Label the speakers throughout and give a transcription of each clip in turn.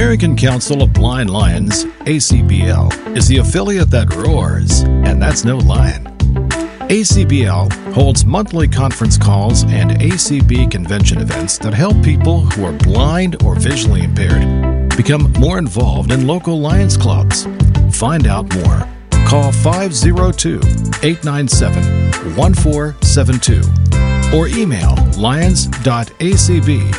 Speaker 1: American Council of Blind Lions, ACBL, is the affiliate that roars, and that's no lion. ACBL holds monthly conference calls and ACB convention events that help people who are blind or visually impaired become more involved in local Lions clubs. Find out more. Call 502 897 1472 or email lions.acb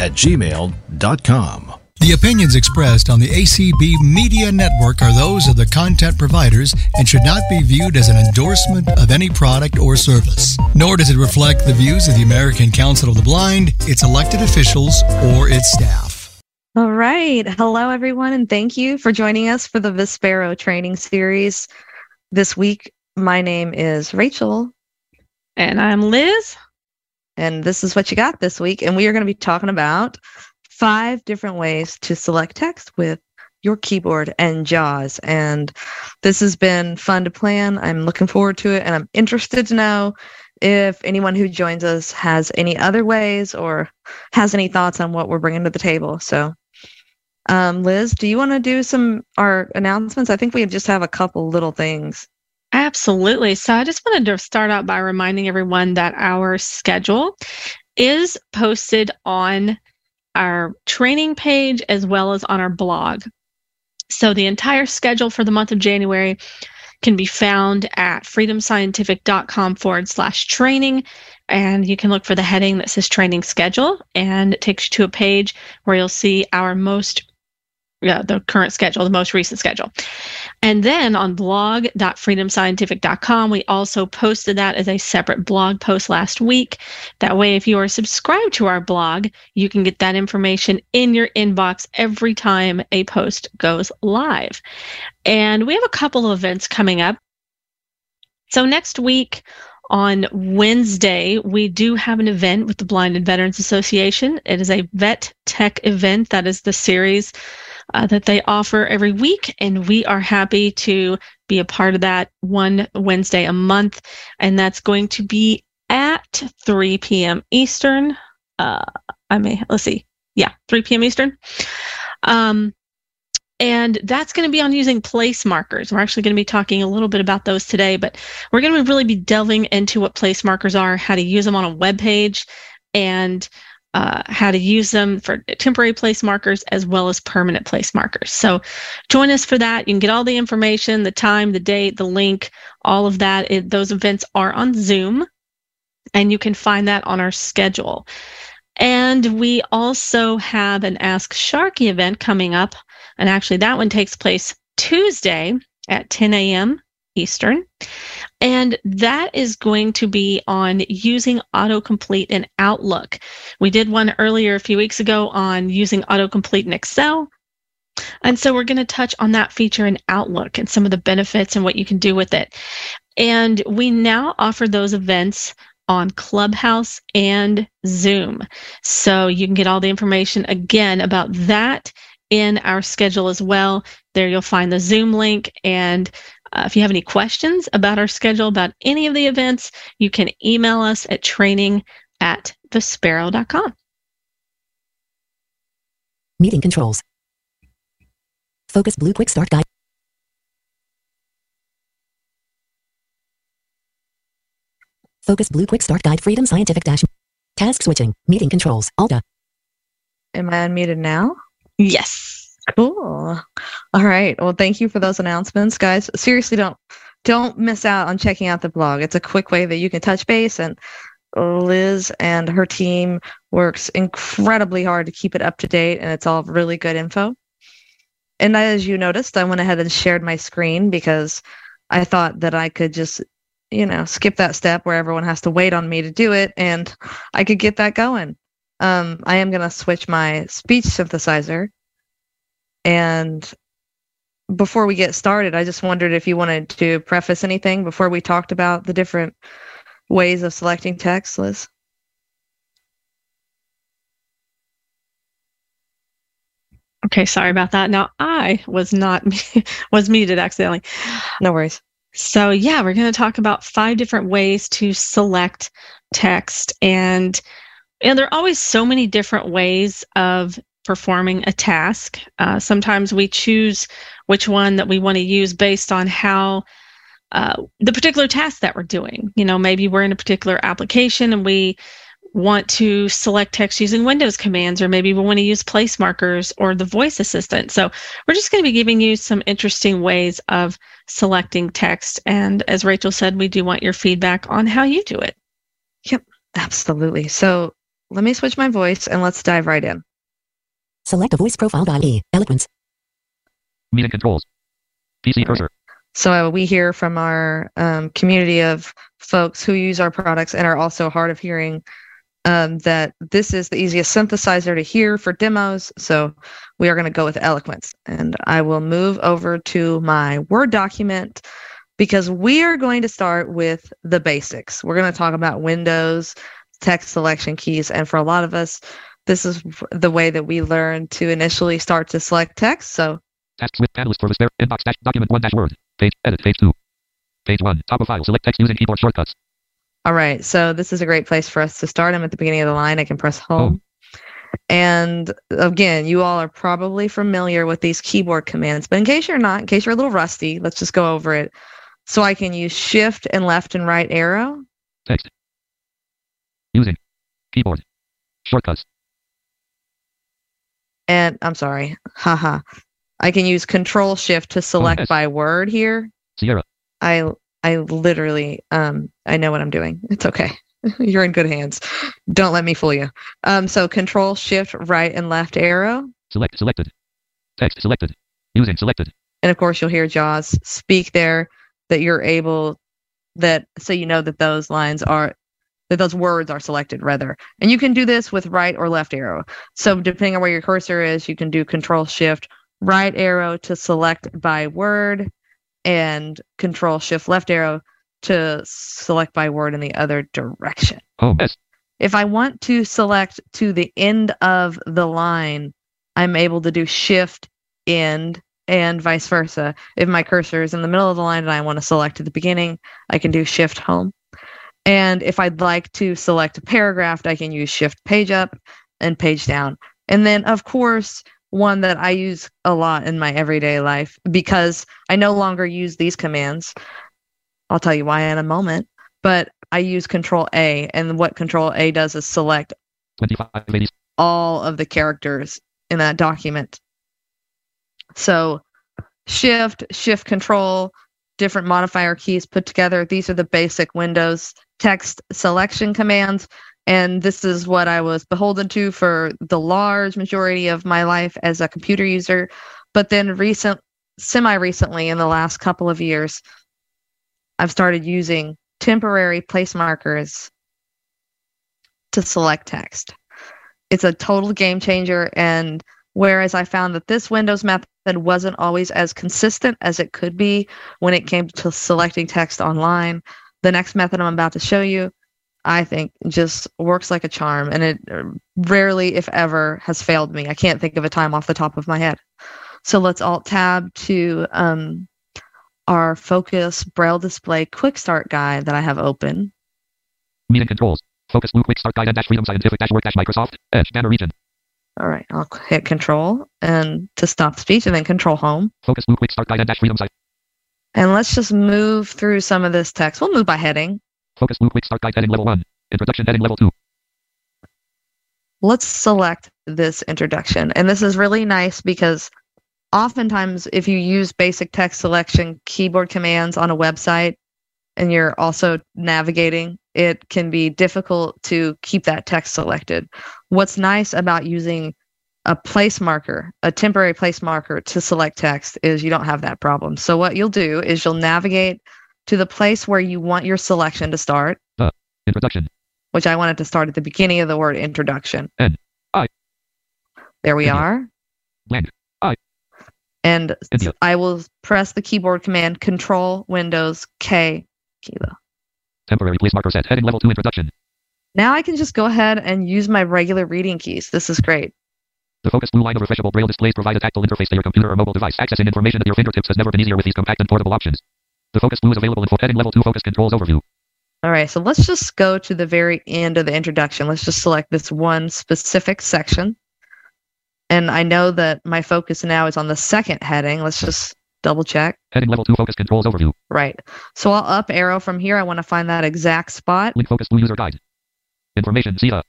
Speaker 1: at gmail.com.
Speaker 2: The opinions expressed on the ACB Media Network are those of the content providers and should not be viewed as an endorsement of any product or service. Nor does it reflect the views of the American Council of the Blind, its elected officials, or its staff.
Speaker 3: All right. Hello, everyone, and thank you for joining us for the Vispero training series. This week, my name is Rachel.
Speaker 4: And I'm Liz.
Speaker 3: And this is what you got this week. And we are going to be talking about five different ways to select text with your keyboard and JAWS. And this has been fun to plan. I'm looking forward to it. And I'm interested to know if anyone who joins us has any other ways or has any thoughts on what we're bringing to the table. So, um, Liz, do you want to do some our announcements? I think we just have a couple little things.
Speaker 4: Absolutely. So I just wanted to start out by reminding everyone that our schedule is posted on our training page as well as on our blog. So the entire schedule for the month of January can be found at freedomscientific.com forward slash training. And you can look for the heading that says training schedule, and it takes you to a page where you'll see our most yeah, the current schedule, the most recent schedule. And then on blog.freedomscientific.com, we also posted that as a separate blog post last week. That way, if you are subscribed to our blog, you can get that information in your inbox every time a post goes live. And we have a couple of events coming up. So next week, on Wednesday, we do have an event with the Blinded Veterans Association. It is a Vet Tech event. That is the series uh, that they offer every week. And we are happy to be a part of that one Wednesday a month. And that's going to be at 3 p.m. Eastern. Uh, I may, let's see. Yeah, 3 p.m. Eastern. Um, and that's going to be on using place markers. We're actually going to be talking a little bit about those today, but we're going to really be delving into what place markers are, how to use them on a web page, and uh, how to use them for temporary place markers as well as permanent place markers. So join us for that. You can get all the information, the time, the date, the link, all of that. It, those events are on Zoom, and you can find that on our schedule. And we also have an Ask Sharky event coming up. And actually, that one takes place Tuesday at 10 a.m. Eastern. And that is going to be on using autocomplete in Outlook. We did one earlier a few weeks ago on using autocomplete in Excel. And so we're going to touch on that feature in Outlook and some of the benefits and what you can do with it. And we now offer those events on Clubhouse and Zoom. So you can get all the information again about that in our schedule as well. There you'll find the Zoom link and uh, if you have any questions about our schedule, about any of the events, you can email us at training at vispero.com.
Speaker 5: Meeting controls. Focus Blue Quick Start Guide. Focus Blue Quick Start Guide Freedom Scientific Dash. Task switching. Meeting controls. Alta.
Speaker 3: Am I unmuted now?
Speaker 4: Yes.
Speaker 3: Cool. All right. Well, thank you for those announcements, guys. Seriously, don't don't miss out on checking out the blog. It's a quick way that you can touch base and Liz and her team works incredibly hard to keep it up to date and it's all really good info. And as you noticed, I went ahead and shared my screen because I thought that I could just, you know, skip that step where everyone has to wait on me to do it and I could get that going. Um, I am going to switch my speech synthesizer and before we get started, I just wondered if you wanted to preface anything before we talked about the different ways of selecting text, Liz.
Speaker 4: Okay, sorry about that. Now I was not was muted accidentally.
Speaker 3: No worries.
Speaker 4: So yeah, we're going to talk about five different ways to select text and and there are always so many different ways of performing a task. Uh, sometimes we choose which one that we want to use based on how uh, the particular task that we're doing. You know, maybe we're in a particular application and we want to select text using Windows commands, or maybe we want to use place markers or the voice assistant. So we're just going to be giving you some interesting ways of selecting text. And as Rachel said, we do want your feedback on how you do it.
Speaker 3: Yep, absolutely. So let me switch my voice and let's dive right in.
Speaker 5: Select a voice profile by E. Eloquence.
Speaker 6: Meeting controls. PC cursor.
Speaker 3: So we hear from our um, community of folks who use our products and are also hard of hearing um, that this is the easiest synthesizer to hear for demos. So we are going to go with Eloquence. And I will move over to my Word document because we are going to start with the basics. We're going to talk about Windows, text selection keys. And for a lot of us, this is the way that we learn to initially start to select text. So
Speaker 6: Tasks with panelist for the inbox dash document one dash word. Page edit page two. Page one. Top of file. Select text using keyboard shortcuts.
Speaker 3: All right. So this is a great place for us to start. I'm at the beginning of the line. I can press home. Oh. And again, you all are probably familiar with these keyboard commands, but in case you're not, in case you're a little rusty, let's just go over it. So I can use shift and left and right arrow.
Speaker 6: Text. Using keyboard shortcuts.
Speaker 3: And I'm sorry. Haha. I can use control shift to select by word here.
Speaker 6: Sierra.
Speaker 3: I I literally um I know what I'm doing. It's okay. You're in good hands. Don't let me fool you. Um so control shift right and left arrow.
Speaker 6: Select selected. Text selected. Using selected.
Speaker 3: And of course you'll hear Jaws speak there that you're able that so you know that those lines are that those words are selected rather. And you can do this with right or left arrow. So depending on where your cursor is, you can do control shift right arrow to select by word and control shift left arrow to select by word in the other direction.
Speaker 6: Oh, yes.
Speaker 3: If I want to select to the end of the line, I'm able to do shift end and vice versa. If my cursor is in the middle of the line and I want to select at the beginning, I can do shift home. And if I'd like to select a paragraph, I can use shift page up and page down. And then, of course, one that I use a lot in my everyday life because I no longer use these commands. I'll tell you why in a moment, but I use Control A, and what Control A does is select all of the characters in that document. So, Shift, Shift Control, different modifier keys put together. These are the basic Windows text selection commands. And this is what I was beholden to for the large majority of my life as a computer user. But then, recent, semi recently, in the last couple of years, I've started using temporary place markers to select text. It's a total game changer. And whereas I found that this Windows method wasn't always as consistent as it could be when it came to selecting text online, the next method I'm about to show you I think just works like a charm and it rarely, if ever, has failed me. I can't think of a time off the top of my head. So let's alt tab to um, our Focus Braille Display Quick Start Guide that I have open.
Speaker 6: Meeting controls. Focus Blue Quick Start Guide and Freedom Scientific Dash Work Dash Microsoft Edge Banner Region.
Speaker 3: All right, I'll hit Control and to stop speech, and then Control Home.
Speaker 6: Focus Blue Quick Start Guide and Dash Freedom Sci-
Speaker 3: And let's just move through some of this text. We'll move by heading.
Speaker 6: Focus Blue Quick Start Guide heading level 1. Introduction heading level 2.
Speaker 3: let's select this introduction. And this is really nice because oftentimes, if you use basic text selection keyboard commands on a website and you're also navigating, it can be difficult to keep that text selected. What's nice about using a place marker, a temporary place marker to select text is you don't have that problem. So, what you'll do is you'll navigate to the place where you want your selection to start, uh,
Speaker 6: Introduction.
Speaker 3: which I wanted to start at the beginning of the word introduction.
Speaker 6: N. I.
Speaker 3: There we
Speaker 6: India.
Speaker 3: are.
Speaker 6: Blank.
Speaker 3: And
Speaker 6: India.
Speaker 3: I will press the keyboard command Control Windows K kilo.
Speaker 6: Temporary place marker set. Heading level 2 introduction.
Speaker 3: Now I can just go ahead and use my regular reading keys. This is great.
Speaker 6: The Focus Blue line of refreshable braille displays provide a tactile interface to your computer or mobile device. Accessing information at your fingertips has never been easier with these compact and portable options. The Focus Blue is available in full heading level 2 focus controls overview.
Speaker 3: All right, so let's just go to the very end of the introduction. Let's just select this one specific section. And I know that my focus now is on the second heading. Let's just double check.
Speaker 6: Heading level 2 focus controls overview.
Speaker 3: Right. So I'll up arrow from here. I want to find that exact spot.
Speaker 6: Link focus blue user guide. Information CETA.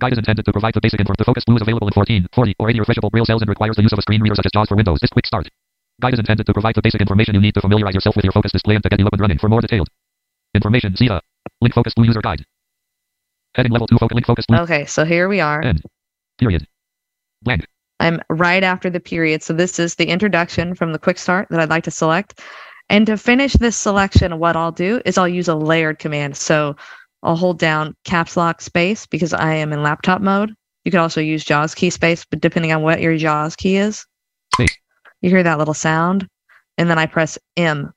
Speaker 6: Guide is intended to provide the basic info. The focus blue is available in 14, 40, or 80 refreshable braille cells and requires the use of a screen reader such as JAWS for Windows. This quick start. Guide is intended to provide the basic information you need to familiarize yourself with your focus display and to get you up and running. For more detailed information, CETA. Link focus blue user guide. Heading level 2 focus link focus blue.
Speaker 3: Okay, so here we are.
Speaker 6: End. Period. Blank.
Speaker 3: I'm right after the period. So this is the introduction from the quick start that I'd like to select. And to finish this selection, what I'll do is I'll use a layered command. So I'll hold down caps lock space because I am in laptop mode. You could also use JAWS key space, but depending on what your JAWS key is,
Speaker 6: Space.
Speaker 3: you hear that little sound. And then I press M.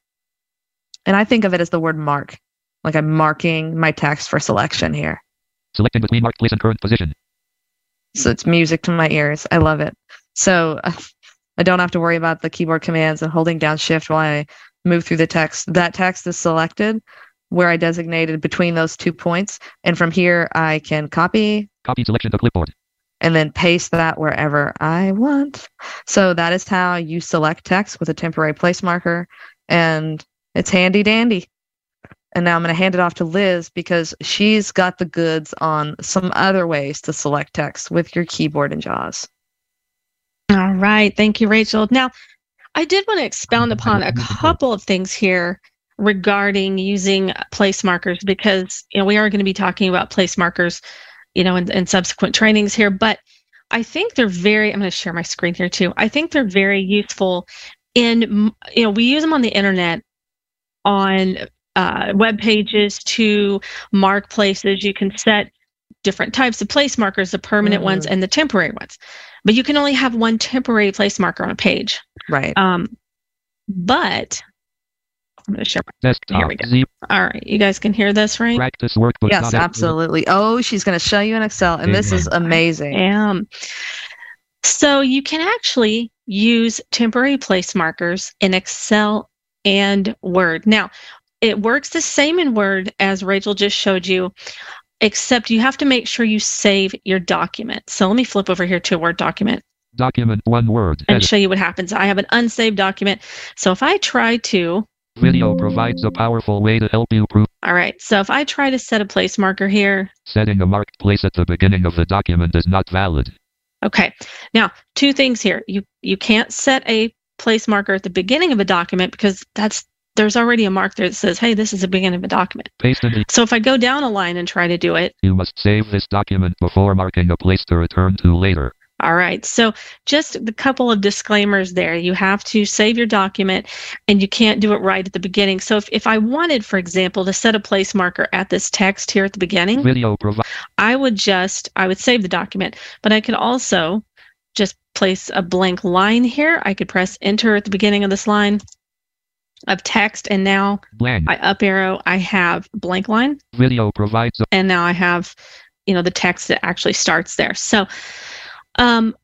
Speaker 3: And I think of it as the word mark, like I'm marking my text for selection here.
Speaker 6: Selecting between marked place and current position.
Speaker 3: So it's music to my ears. I love it. So I don't have to worry about the keyboard commands and holding down shift while I move through the text. That text is selected where I designated between those two points. And from here, I can copy
Speaker 6: Copy selection to clipboard.
Speaker 3: and then paste that wherever I want. So that is how you select text with a temporary place marker. And it's handy dandy. And now I'm going to hand it off to Liz because she's got the goods on some other ways to select text with your keyboard and JAWS.
Speaker 4: All right. Thank you, Rachel. Now, I did want to expound upon a couple of things here regarding using place markers because you know we are going to be talking about place markers, you know, in, in subsequent trainings here. But I think they're very. I'm going to share my screen here too. I think they're very useful in you know we use them on the internet on uh, web pages to mark places. You can set different types of place markers, the permanent ones
Speaker 3: Mhm.
Speaker 4: and the temporary ones. But you can only have one temporary place marker on a page.
Speaker 3: Right.
Speaker 4: Um, but I'm going to share. My,
Speaker 6: Desktop.
Speaker 4: Here we go.
Speaker 6: Z.
Speaker 4: all right, you guys can hear this, right?
Speaker 6: Practice workbook.
Speaker 3: Yes,
Speaker 6: dot X.
Speaker 3: absolutely. Oh, she's going to show you in Excel, and this is amazing.
Speaker 4: am. So you can actually use temporary place markers in Excel and Word. Now, it works the same in Word as Rachel just showed you, except you have to make sure you save your document. So let me flip over here to a Word document
Speaker 6: Document one word.
Speaker 4: and
Speaker 6: Edit.
Speaker 4: show you what happens. I have an unsaved document. So if I try to,
Speaker 6: Video provides a powerful way to help you prove
Speaker 4: all right, so if I try to set a place marker here,
Speaker 6: setting a marked place at the beginning of the document is not valid.
Speaker 4: Okay. Now, two things here. You you can't set a place marker at the beginning of a document because that's there's already a mark there that says, "Hey, this is the beginning of a document." So if I go down a line and try to do it,
Speaker 6: You must save this document before marking a place to return to later.
Speaker 4: all right. So just the couple of disclaimers there. You have to save your document and you can't do it right at the beginning. So if, if I wanted, for example, to set a place marker at this text here at the beginning,
Speaker 6: Video provides
Speaker 4: I would just I would save the document, but I could also just place a blank line here. I could press enter at the beginning of this line of text and now
Speaker 6: blank.
Speaker 4: I up arrow, I have blank line
Speaker 6: Video provides
Speaker 4: and now I have you know the text that actually starts there. So um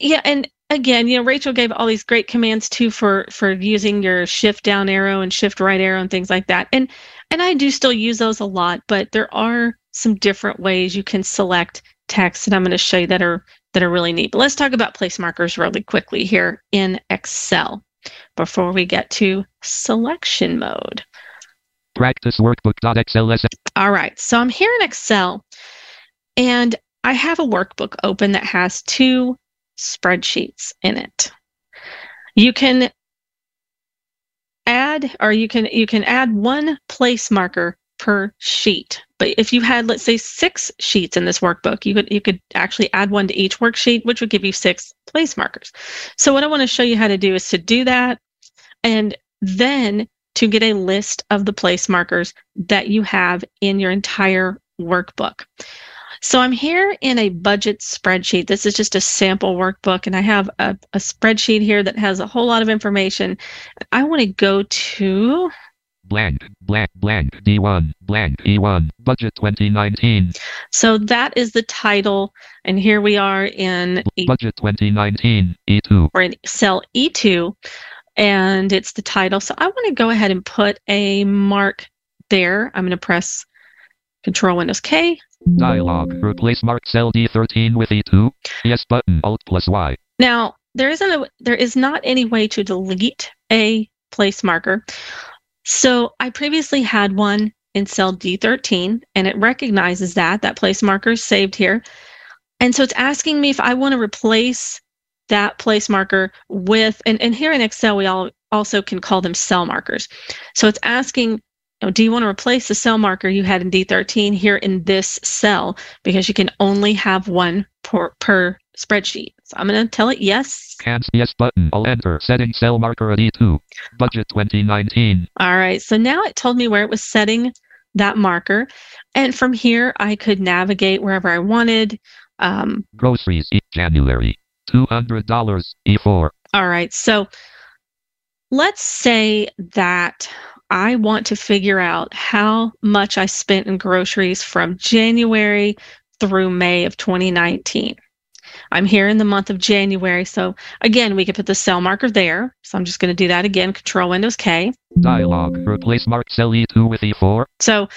Speaker 4: yeah, and again, you know, Rachel gave all these great commands too for for using your shift down arrow and shift right arrow and things like that. And and I do still use those a lot, but there are some different ways you can select text and I'm going to show you that are that are really neat. But let's talk about place markers really quickly here in Excel before we get to selection mode.
Speaker 6: practice workbook.xls.
Speaker 4: All right, so I'm here in Excel and I have a workbook open that has two spreadsheets in it. You can add or you can you can add one place marker per sheet. But if you had let's say 6 sheets in this workbook, you could you could actually add one to each worksheet which would give you 6 place markers. So what I want to show you how to do is to do that and then to get a list of the place markers that you have in your entire workbook. So I'm here in a budget spreadsheet. This is just a sample workbook, and I have a, a spreadsheet here that has a whole lot of information. I want to go to,
Speaker 6: Blank, blank, blank, D1, blank, E1, budget 2019,
Speaker 4: so that is the title, and here we are in E-
Speaker 6: budget 2019, E2,
Speaker 4: or in cell E2, and it's the title. So I want to go ahead and put a mark there. I'm going to press Control Windows K
Speaker 6: Dialog. Replace mark cell D13 with E2. Yes button. Alt plus Y.
Speaker 4: Now, there isn't a there is not any way to delete a place marker. So I previously had one in cell D13 and it recognizes that that place marker is saved here. And so it's asking me if I want to replace that place marker with and, and here in Excel we all also can call them cell markers. So it's asking, you know, do you want to replace the cell marker you had in D13 here in this cell because you can only have one per, per spreadsheet. So I'm going to tell it yes.
Speaker 6: Cancel yes button. I'll enter. Setting cell marker at E2. Budget 2019.
Speaker 4: All right. So now it told me where it was setting that marker. And from here, I could navigate wherever I wanted. Um,
Speaker 6: Groceries. E- January. $200. E4.
Speaker 4: all right. So let's say that I want to figure out how much I spent in groceries from January through May of 2019. I'm here in the month of January. So again, we could put the cell marker there. So I'm just going to do that again. Control Windows K.
Speaker 6: Dialog. Replace marked cell E2 with E4.
Speaker 4: So,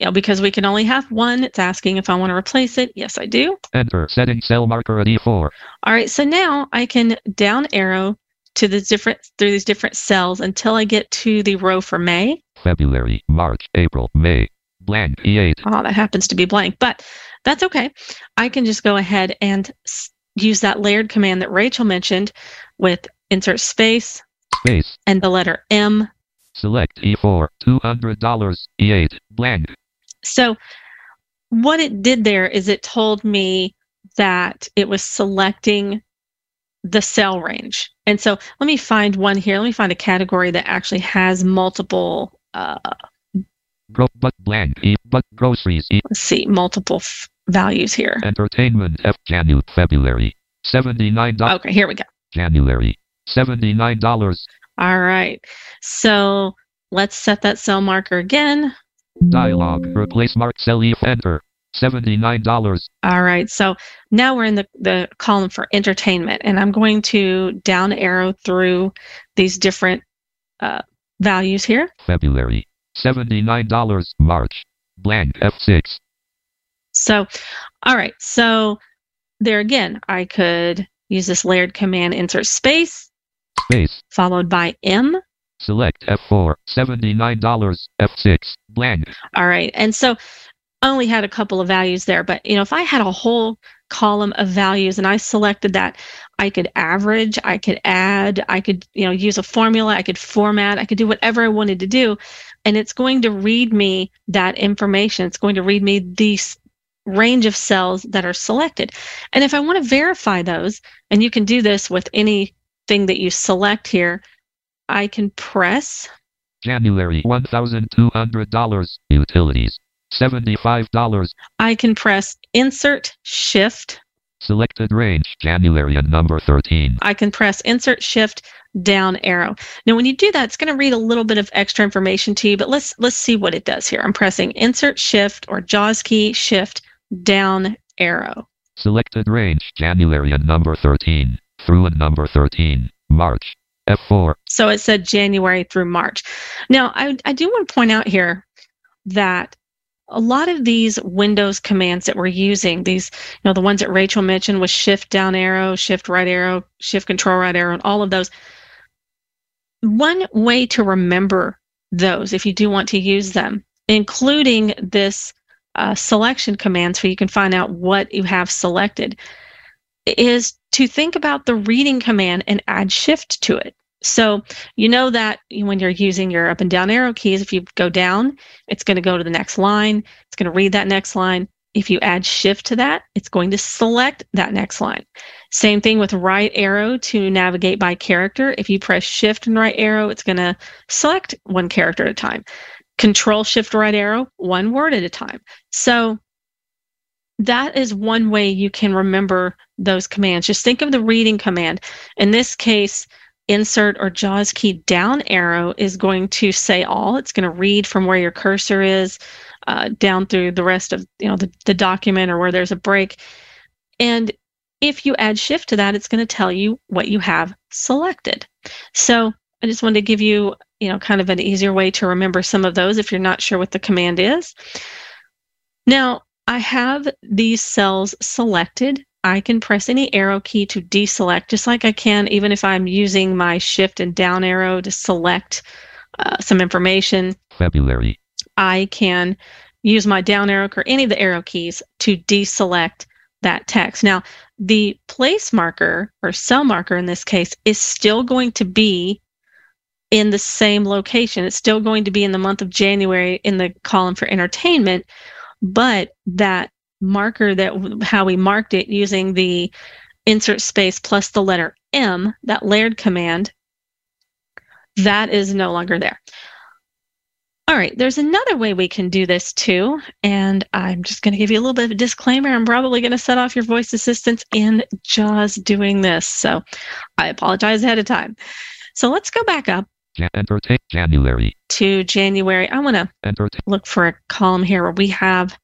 Speaker 4: you know, because we can only have one, it's asking if I want to replace it. Yes, I do.
Speaker 6: Enter. Setting cell marker at E4.
Speaker 4: All right. So now I can down arrow to the different through these different cells until I get to the row for May.
Speaker 6: February, March, April, May. Blank E8.
Speaker 4: Oh, that happens to be blank, but that's okay. I can just go ahead and use that layered command that Rachel mentioned with insert space
Speaker 6: Space.
Speaker 4: and the letter M.
Speaker 6: Select E4. $200. E8. Blank.
Speaker 4: So what it did there is it told me that it was selecting the cell range. And so let me find one here. Let me find a category that actually has multiple uh,
Speaker 6: Gro- but blank. E. But groceries. E.
Speaker 4: let's see, multiple f- values here.
Speaker 6: Entertainment. F. Janu. February. $79.
Speaker 4: Okay, here we go.
Speaker 6: January. $79.
Speaker 4: All right. So let's set that cell marker again.
Speaker 6: Dialog. Replace marked cell E. Enter. $79.
Speaker 4: All right. So now we're in the, the column for entertainment, and I'm going to down arrow through these different uh, values here.
Speaker 6: February. $79. March. Blank. F6.
Speaker 4: So, all right. So there again, I could use this layered command insert space
Speaker 6: Space.
Speaker 4: followed by M.
Speaker 6: Select F4. $79. F6. Blank.
Speaker 4: All right. And so I only had a couple of values there, but you know, if I had a whole column of values and I selected that, I could average, I could add, I could, you know, use a formula, I could format, I could do whatever I wanted to do. And it's going to read me that information. It's going to read me these range of cells that are selected. And if I want to verify those, and you can do this with anything that you select here, I can press
Speaker 6: January. $1,200. Utilities. $75.
Speaker 4: I can press insert shift.
Speaker 6: Selected range. January and number 13.
Speaker 4: I can press insert shift down arrow. Now when you do that, it's going to read a little bit of extra information to you, but let's let's see what it does here. I'm pressing insert shift or JAWS key shift down arrow.
Speaker 6: Selected range. January and number 13. Through and number 13. March. F4.
Speaker 4: So it said January through March. Now I I do want to point out here that a lot of these Windows commands that we're using, these, you know, the ones that Rachel mentioned with shift down arrow, shift right arrow, shift control right arrow, and all of those. One way to remember those, if you do want to use them, including this uh, selection command so you can find out what you have selected, is to think about the reading command and add shift to it. So you know that when you're using your up and down arrow keys, if you go down, it's going to go to the next line. It's going to read that next line. If you add shift to that, it's going to select that next line. Same thing with right arrow to navigate by character. If you press shift and right arrow, it's going to select one character at a time. Control shift right arrow, one word at a time. So that is one way you can remember those commands. Just think of the reading command. In this case, insert or JAWS key down arrow is going to say all. It's going to read from where your cursor is uh, down through the rest of you know the, the document or where there's a break. And if you add shift to that, it's going to tell you what you have selected. So I just wanted to give you you know kind of an easier way to remember some of those if you're not sure what the command is. Now I have these cells selected. I can press any arrow key to deselect, just like I can even if I'm using my shift and down arrow to select uh, some information.
Speaker 6: February.
Speaker 4: I can use my down arrow or any of the arrow keys to deselect that text. Now, the place marker or cell marker in this case is still going to be in the same location. It's still going to be in the month of January in the column for entertainment, but that marker that how we marked it using the insert space plus the letter M, that layered command, that is no longer there. All right, there's another way we can do this too. And I'm just going to give you a little bit of a disclaimer. I'm probably going to set off your voice assistants in JAWS doing this. So I apologize ahead of time. So let's go back up
Speaker 6: Jan- entertain January.
Speaker 4: to January. I want to look for a column here where we have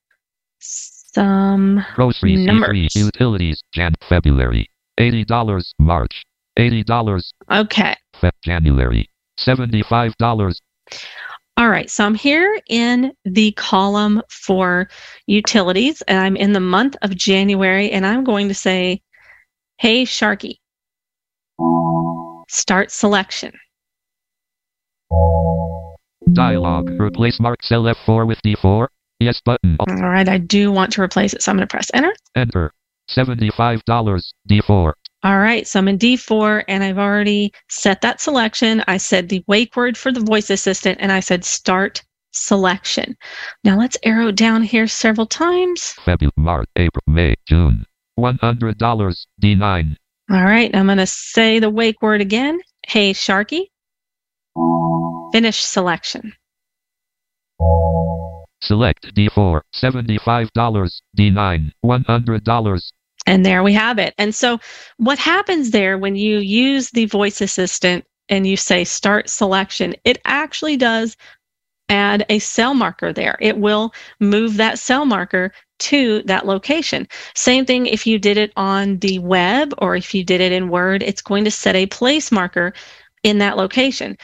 Speaker 4: some
Speaker 6: groceries.
Speaker 4: Numbers.
Speaker 6: E3, utilities. Jan. February. Eighty dollars. March. Eighty dollars.
Speaker 4: okay
Speaker 6: Fe- January. Seventy-five dollars.
Speaker 4: all right so i'm here in the column for utilities and i'm in the month of january and i'm going to say hey sharky start selection
Speaker 6: Dialog. Replace mark cell F4 with D4. Yes button.
Speaker 4: all right i do want to replace it so i'm going to press enter
Speaker 6: Enter. Seventy-five dollars. D4.
Speaker 4: all right so i'm in d4 and i've already set that selection i said the wake word for the voice assistant and i said start selection now let's arrow down here several times
Speaker 6: February. March. April. May. June. One hundred dollars. D9.
Speaker 4: All right, I'm going to say the wake word again. Hey, Sharky. Finish selection.
Speaker 6: Select D4. Seventy-five dollars. D9. One hundred dollars.
Speaker 4: And there we have it. And so, what happens there when you use the voice assistant and you say start selection, it actually does add a cell marker there. It will move that cell marker to that location. Same thing if you did it on the web or if you did it in Word, it's going to set a place marker in that location.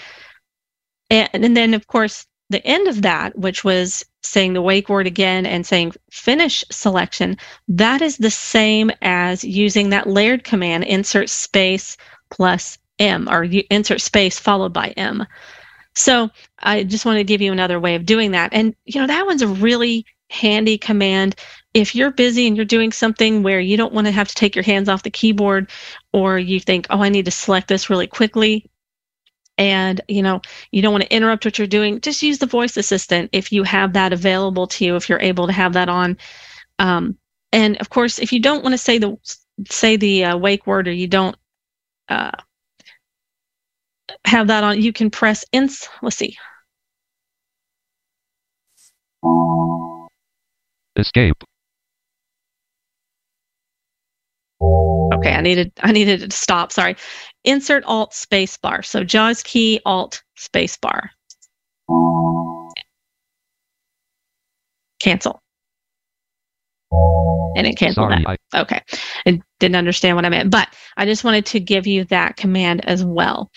Speaker 4: And, and then, of course, the end of that, which was saying the wake word again and saying finish selection, that is the same as using that layered command, insert space plus M, or insert space followed by M. So I just want to give you another way of doing that. And, you know, that one's a really handy command. If you're busy and you're doing something where you don't want to have to take your hands off the keyboard, or you think, oh, I need to select this really quickly, and you know you don't want to interrupt what you're doing. Just use the voice assistant if you have that available to you if you're able to have that on. Um, and of course if you don't want to say the say the uh, wake word or you don't uh, have that on you can press ins let's see.
Speaker 6: Escape.
Speaker 4: Okay i needed i needed to stop sorry insert alt space bar so jaws key alt space bar cancel and it canceled
Speaker 6: Sorry.
Speaker 4: that
Speaker 6: I,
Speaker 4: Okay. I didn't understand what I meant, but I just wanted to give you that command as well.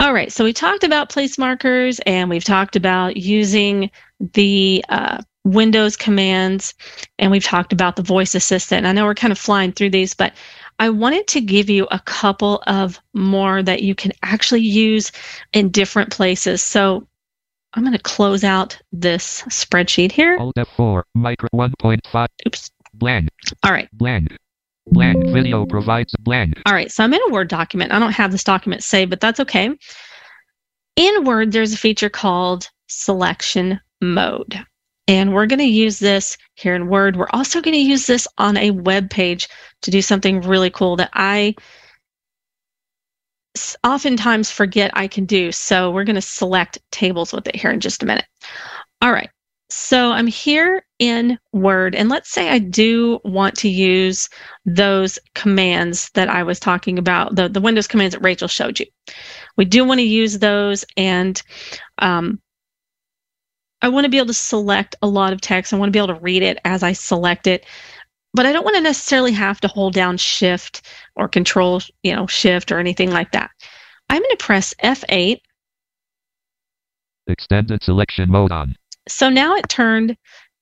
Speaker 4: All right. So we talked about place markers and we've talked about using the uh, Windows commands and we've talked about the voice assistant. I know we're kind of flying through these, but I wanted to give you a couple of more that you can actually use in different places. So I'm going to close out this spreadsheet here.
Speaker 6: Alt F4. Micro 1.5.
Speaker 4: Oops.
Speaker 6: Blank.
Speaker 4: All right.
Speaker 6: Blend. Blend Video provides blend.
Speaker 4: All right, so I'm in a Word document. I don't have this document saved, but that's okay. In Word, there's a feature called selection mode. And we're going to use this here in Word. We're also going to use this on a web page to do something really cool that I oftentimes forget I can do. So we're going to select tables with it here in just a minute. All right. So I'm here in Word, and let's say I do want to use those commands that I was talking about, the, the Windows commands that Rachel showed you. We do want to use those, and um, I want to be able to select a lot of text. I want to be able to read it as I select it, but I don't want to necessarily have to hold down Shift or Control, you know, Shift or anything like that. I'm going to press F8.
Speaker 6: Extended selection mode on.
Speaker 4: So now it turned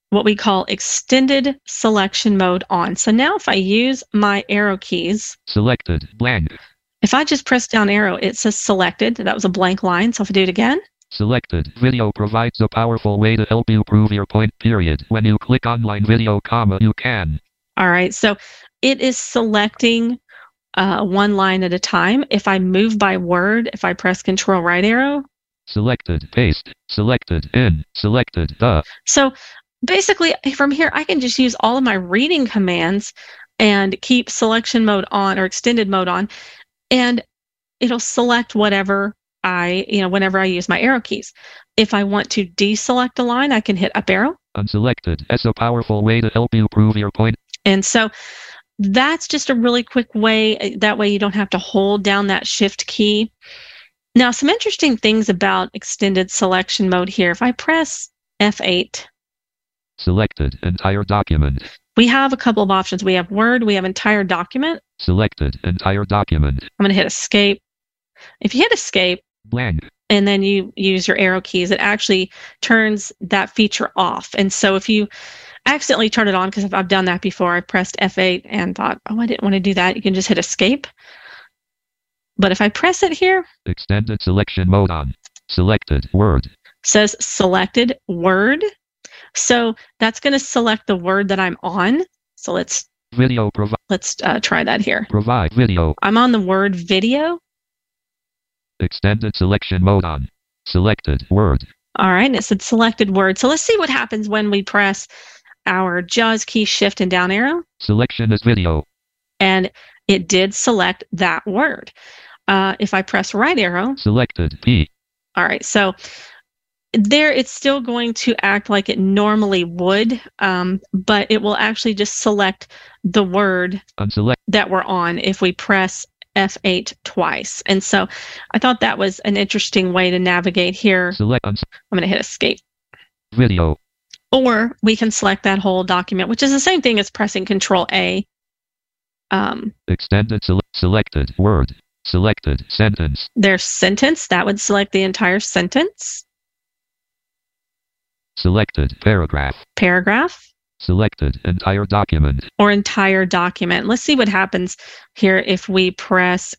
Speaker 4: what we call extended selection mode on. So now if I use my arrow keys,
Speaker 6: Selected. Blank.
Speaker 4: if I just press down arrow, it says selected. That was a blank line. So if I do it again,
Speaker 6: Selected. Video provides a powerful way to help you prove your point, period. When you click online video, comma, you can.
Speaker 4: all right. So it is selecting uh, one line at a time. If I move by word, if I press control right arrow,
Speaker 6: Selected. Paste. Selected. In. Selected. The.
Speaker 4: So basically, from here, I can just use all of my reading commands and keep selection mode on or extended mode on, and it'll select whatever I, you know, whenever I use my arrow keys. If I want to deselect a line, I can hit up arrow.
Speaker 6: Unselected. That's a powerful way to help you prove your point.
Speaker 4: And so that's just a really quick way. That way you don't have to hold down that shift key. Now, some interesting things about extended selection mode here. If I press F8,
Speaker 6: Selected. Entire document.
Speaker 4: we have a couple of options. We have Word, we have entire document.
Speaker 6: Selected. Entire document.
Speaker 4: I'm going to hit escape. If you hit escape
Speaker 6: Blank.
Speaker 4: and then you use your arrow keys, it actually turns that feature off. And so if you accidentally turn it on, because I've done that before, I pressed F8 and thought, oh, I didn't want to do that, you can just hit escape. But if I press it here,
Speaker 6: Extended selection mode on. Selected. Word.
Speaker 4: says selected word. So that's going to select the word that I'm on. So let's
Speaker 6: Video provide.
Speaker 4: let's uh, try that here.
Speaker 6: Provide video.
Speaker 4: I'm on the word video.
Speaker 6: Extended selection mode on. Selected. Word.
Speaker 4: All right, and it said selected word. So let's see what happens when we press our JAWS key, shift, and down arrow.
Speaker 6: Selection is video.
Speaker 4: And it did select that word. Uh, if I press right arrow,
Speaker 6: Selected. P.
Speaker 4: all right, so there it's still going to act like it normally would, um, but it will actually just select the word
Speaker 6: Unselect.
Speaker 4: that we're on if we press F8 twice. And so I thought that was an interesting way to navigate here.
Speaker 6: Select.
Speaker 4: I'm going to hit escape.
Speaker 6: video.
Speaker 4: Or we can select that whole document, which is the same thing as pressing Control A. Um,
Speaker 6: Extended. Sele- selected. Word. Selected. Sentence.
Speaker 4: there's sentence, that would select the entire sentence.
Speaker 6: Selected. Paragraph.
Speaker 4: Paragraph
Speaker 6: Selected. Entire document.
Speaker 4: or entire document. Let's see what happens here if we press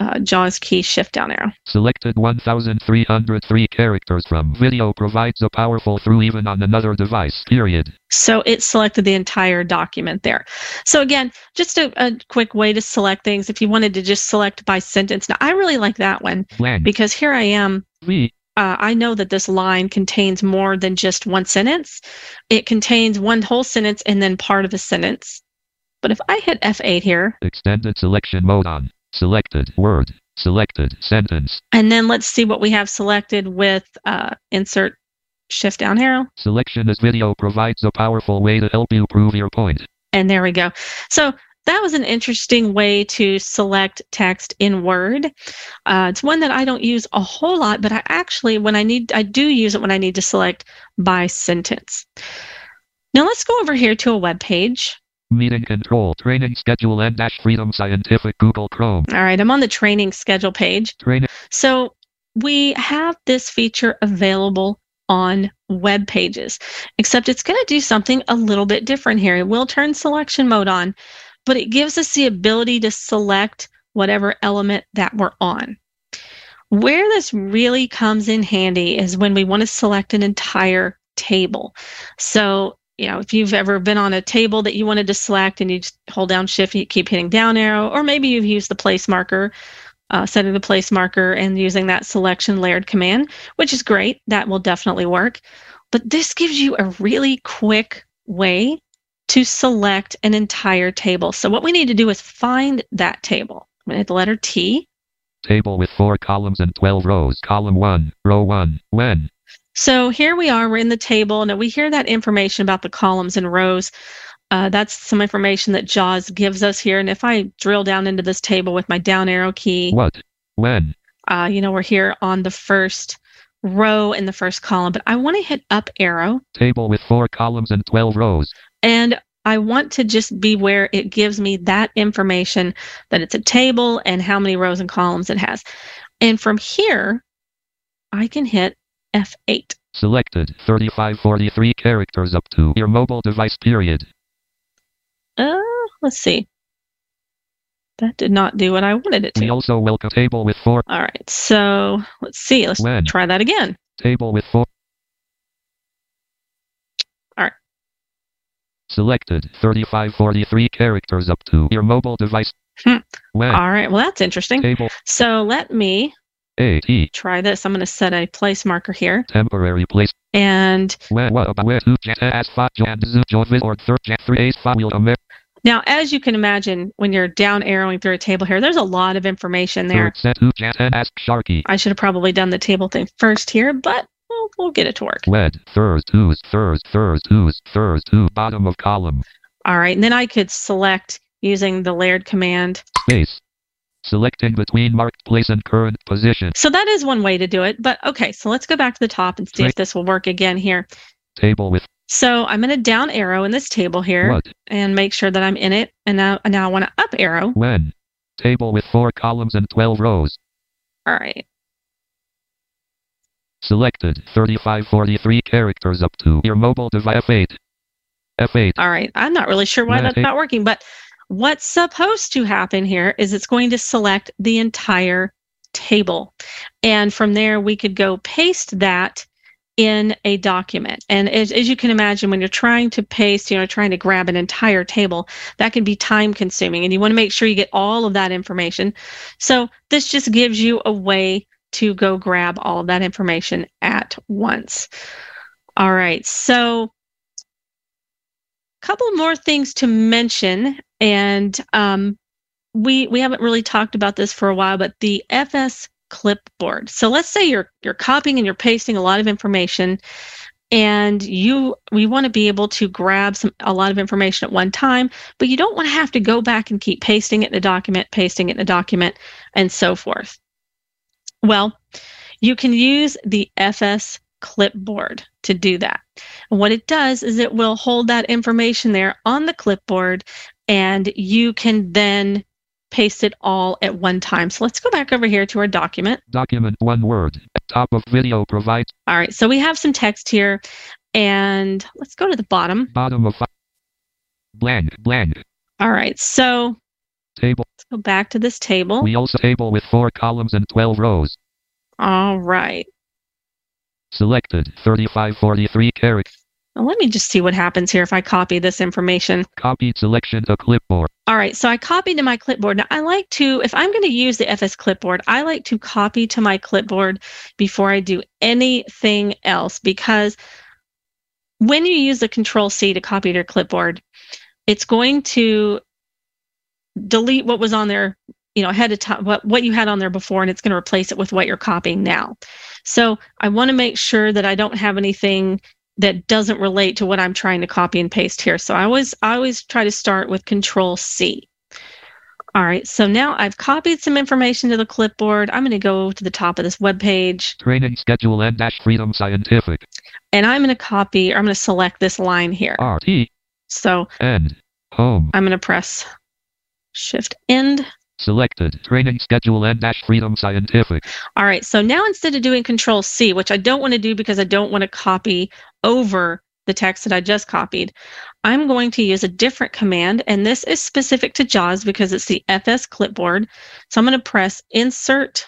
Speaker 4: uh, JAWS key, shift down arrow.
Speaker 6: Selected 1303 characters from video provides a powerful through even on another device. Period.
Speaker 4: So it selected the entire document there. So again, just a, a quick way to select things. If you wanted to just select by sentence, now I really like that one
Speaker 6: Blank.
Speaker 4: because here I am.
Speaker 6: V.
Speaker 4: Uh, I know that this line contains more than just one sentence. It contains one whole sentence and then part of a sentence. But if I hit F8 here,
Speaker 6: Extended selection mode on. Selected. Word. Selected. Sentence.
Speaker 4: and then let's see what we have selected with uh, insert shift down arrow.
Speaker 6: Selection as video provides a powerful way to help you prove your point.
Speaker 4: And there we go. So that was an interesting way to select text in Word. Uh, it's one that I don't use a whole lot, but I actually, when I need, I do use it when I need to select by sentence. Now let's go over here to a web page.
Speaker 6: Meeting control. Training schedule and dash freedom scientific Google Chrome.
Speaker 4: All right, I'm on the training schedule page.
Speaker 6: Training.
Speaker 4: So we have this feature available on web pages, except it's going to do something a little bit different here. It will turn selection mode on, but it gives us the ability to select whatever element that we're on. Where this really comes in handy is when we want to select an entire table. So, you know, if you've ever been on a table that you wanted to select and you hold down shift, you keep hitting down arrow, or maybe you've used the place marker uh, setting the place marker and using that selection layered command, which is great. That will definitely work. But this gives you a really quick way to select an entire table. So what we need to do is find that table. I'm going to hit the letter T.
Speaker 6: Table with four columns and 12 rows. Column 1. Row 1. When.
Speaker 4: So here we are, we're in the table. Now we hear that information about the columns and rows. Uh, that's some information that JAWS gives us here. And if I drill down into this table with my down arrow key,
Speaker 6: What. When.
Speaker 4: uh, you know, we're here on the first row in the first column, but I want to hit up arrow
Speaker 6: Table with four columns and 12 rows.
Speaker 4: And I want to just be where it gives me that information that it's a table and how many rows and columns it has. And from here, I can hit F8.
Speaker 6: Selected 3543 characters up to your mobile device period.
Speaker 4: Uh, let's see. That did not do what I wanted it
Speaker 6: We
Speaker 4: to.
Speaker 6: also welcome table with four.
Speaker 4: All right, so let's see. Let's try that again.
Speaker 6: Table with four. Selected 3543 characters up to your mobile device.
Speaker 4: Hmm. All right, well, that's interesting.
Speaker 6: table
Speaker 4: So let me
Speaker 6: A T
Speaker 4: try this. I'm going to set a place marker here.
Speaker 6: temporary place.
Speaker 4: And
Speaker 6: When what about where two jet as five jan zoo jovis or third jet three ace five wheel amer
Speaker 4: now, as you can imagine, when you're down arrowing through a table here, there's a lot of information there.
Speaker 6: third set two jet ask sharky.
Speaker 4: I should have probably done the table thing first here, but we'll, we'll get it to work.
Speaker 6: Wed third twos third third twos third two bottom of column
Speaker 4: All right, and then I could select using the layered command.
Speaker 6: space. Selecting between marked place and current position.
Speaker 4: So that is one way to do it. But okay, so let's go back to the top and see if this will work again here.
Speaker 6: Table with
Speaker 4: So I'm going to down arrow in this table here
Speaker 6: what?
Speaker 4: and make sure that I'm in it. And now, now I want to up arrow.
Speaker 6: When. Table with four columns and 12 rows.
Speaker 4: All right.
Speaker 6: Selected 3543 characters up to your mobile device F8. F8.
Speaker 4: All right. I'm not really sure why that's not working, but what's supposed to happen here is it's going to select the entire table. And from there, we could go paste that in a document. And as, as you can imagine, when you're trying to paste, you know, trying to grab an entire table, that can be time consuming. And you want to make sure you get all of that information. So this just gives you a way to go grab all that information at once. All right. So a couple more things to mention and um, we we haven't really talked about this for a while but the fs clipboard so let's say you're you're copying and you're pasting a lot of information and you we want to be able to grab some a lot of information at one time but you don't want to have to go back and keep pasting it in a document pasting it in a document and so forth well you can use the fs clipboard to do that and what it does is it will hold that information there on the clipboard and you can then paste it all at one time. So let's go back over here to our document.
Speaker 6: Document one word. Top of video provides
Speaker 4: All right, so we have some text here and let's go to the bottom.
Speaker 6: bottom of blank blank.
Speaker 4: All right, so
Speaker 6: Table.
Speaker 4: Go back to this table.
Speaker 6: We also table with four columns and 12 rows.
Speaker 4: All right.
Speaker 6: Selected 3543 characters.
Speaker 4: Let me just see what happens here if I copy this information.
Speaker 6: Copied selection to clipboard.
Speaker 4: All right, so I copied to my clipboard. Now I like to, if I'm going to use the FS clipboard, I like to copy to my clipboard before I do anything else because when you use the Control C to copy to your clipboard, it's going to delete what was on there, you know, ahead of time, what, what you had on there before, and it's going to replace it with what you're copying now. So I want to make sure that I don't have anything that doesn't relate to what I'm trying to copy and paste here. So I always I always try to start with Control C. All right, so now I've copied some information to the clipboard. I'm going to go to the top of this web page
Speaker 6: Training schedule and dash freedom scientific.
Speaker 4: and I'm going to copy or I'm going to select this line here.
Speaker 6: RT.
Speaker 4: So
Speaker 6: End. Home.
Speaker 4: I'm going to press Shift End.
Speaker 6: Selected. Training schedule and dash freedom scientific.
Speaker 4: All right, so now instead of doing Control C, which I don't want to do because I don't want to copy over the text that I just copied, I'm going to use a different command, and this is specific to JAWS because it's the FS clipboard. So I'm going to press Insert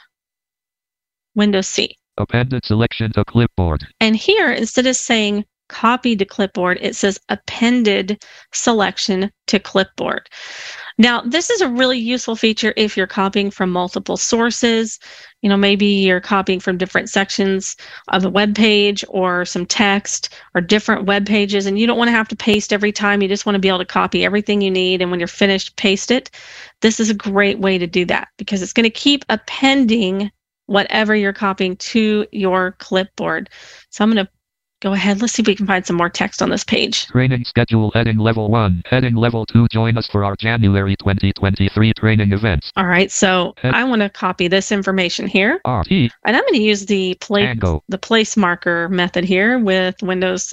Speaker 4: Windows C.
Speaker 6: Appended selection to clipboard.
Speaker 4: And here, instead of saying copy to clipboard, it says appended selection to clipboard. Now, this is a really useful feature if you're copying from multiple sources. You know, maybe you're copying from different sections of a web page or some text or different web pages, and you don't want to have to paste every time. You just want to be able to copy everything you need. And when you're finished, paste it. This is a great way to do that because it's going to keep appending whatever you're copying to your clipboard. So I'm going to go ahead. Let's see if we can find some more text on this page.
Speaker 6: Training schedule heading level 1. Heading level 2. Join us for our January 2023 training events.
Speaker 4: All right, so
Speaker 6: Head-
Speaker 4: I want to copy this information here,
Speaker 6: RT.
Speaker 4: and I'm going to use the place
Speaker 6: Angle.
Speaker 4: the place marker method here with Windows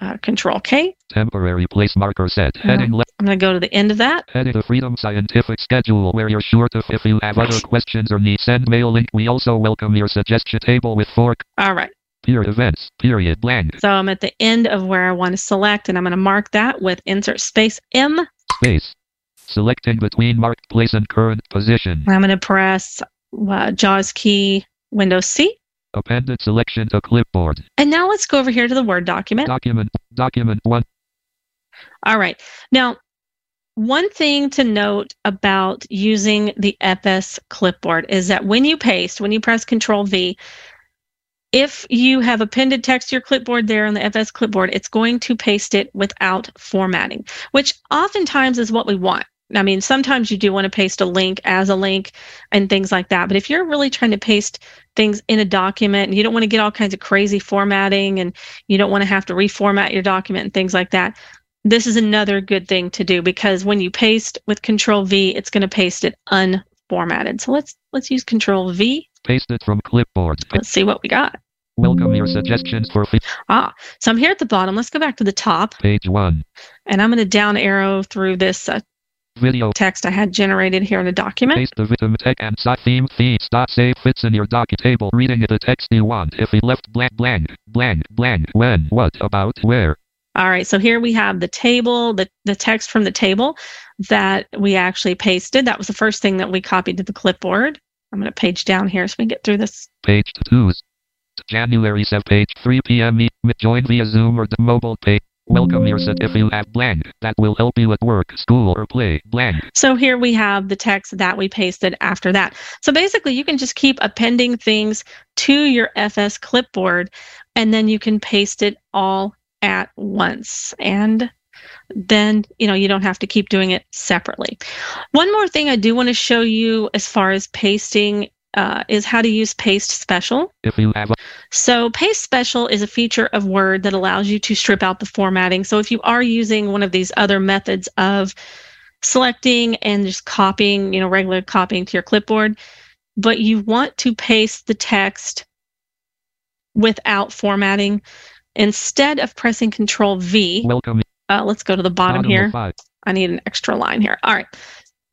Speaker 4: uh, Control K.
Speaker 6: Temporary place marker set. Heading le-
Speaker 4: I'm going to go to the end of that.
Speaker 6: Heading the Freedom Scientific Schedule where you're sure to if you have other questions or need send mail link. We also welcome your suggestion table with fork.
Speaker 4: All right.
Speaker 6: Events. Period. Blank.
Speaker 4: So I'm at the end of where I want to select, and I'm going to mark that with insert space M.
Speaker 6: Space. Selecting between marked place and current position.
Speaker 4: I'm going to press uh, JAWS key, Windows C.
Speaker 6: Appended selection to clipboard.
Speaker 4: And now let's go over here to the Word document.
Speaker 6: Document. Document 1.
Speaker 4: All right. Now, one thing to note about using the FS clipboard is that when you paste, when you press Control V, if you have appended text to your clipboard there on the FS clipboard, it's going to paste it without formatting, which oftentimes is what we want. I mean, sometimes you do want to paste a link as a link and things like that. But if you're really trying to paste things in a document and you don't want to get all kinds of crazy formatting and you don't want to have to reformat your document and things like that, this is another good thing to do because when you paste with control V, it's going to paste it unformatted. So let's let's use control V.
Speaker 6: Pasted from clipboard.
Speaker 4: Let's see what we got.
Speaker 6: Welcome your suggestions for fe-
Speaker 4: Ah, so I'm here at the bottom. Let's go back to the top
Speaker 6: page 1.
Speaker 4: and I'm going to down arrow through this uh,
Speaker 6: Video.
Speaker 4: text I had generated here in the document.
Speaker 6: Paste the victim tech and site theme themes dot save fits in your docu table. Reading the text you want. If he left blank blank blank blank when what about where.
Speaker 4: All right, so here we have the table, the, the text from the table that we actually pasted. That was the first thing that we copied to the clipboard. I'm going to page down here so we can get through this.
Speaker 6: Page 2. January 7 page 3 p.m. Me- Join via Zoom or the mobile page. Welcome your set if you have blank. That will help you at work, school, or play. Blank.
Speaker 4: So here we have the text that we pasted after that. So basically, you can just keep appending things to your FS clipboard, and then you can paste it all at once. And then, you know, you don't have to keep doing it separately. One more thing I do want to show you as far as pasting uh, is how to use Paste Special.
Speaker 6: If you have a
Speaker 4: So, Paste Special is a feature of Word that allows you to strip out the formatting. So, if you are using one of these other methods of selecting and just copying, you know, regular copying to your clipboard, but you want to paste the text without formatting, instead of pressing Control V,
Speaker 6: welcome
Speaker 4: uh, let's go to the bottom,
Speaker 6: bottom
Speaker 4: here.
Speaker 6: 5.
Speaker 4: I need an extra line here. All right.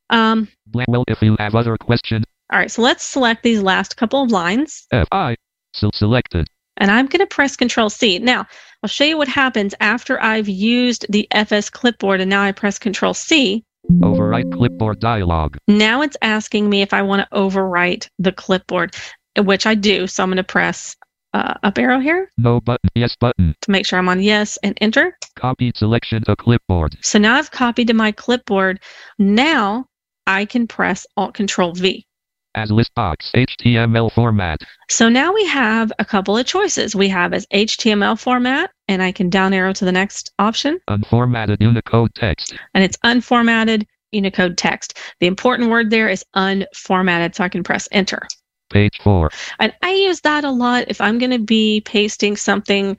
Speaker 4: Um.
Speaker 6: Well, if you have other questions,
Speaker 4: all right, so let's select these last couple of lines.
Speaker 6: F I. So selected.
Speaker 4: and I'm going to press Control C. Now, I'll show you what happens after I've used the FS clipboard and now I press Control C.
Speaker 6: Overwrite clipboard dialog.
Speaker 4: Now it's asking me if I want to overwrite the clipboard, which I do. So I'm going to press uh, up arrow here
Speaker 6: No button. Yes button.
Speaker 4: to make sure I'm on yes and enter.
Speaker 6: Copied selection to clipboard.
Speaker 4: So now I've copied to my clipboard. Now I can press Alt Control V.
Speaker 6: As list box. HTML format.
Speaker 4: So now we have a couple of choices. We have as HTML format, and I can down arrow to the next option.
Speaker 6: Unformatted Unicode text.
Speaker 4: and it's unformatted Unicode text. The important word there is unformatted, so I can press enter.
Speaker 6: Page 4.
Speaker 4: And I use that a lot if I'm going to be pasting something.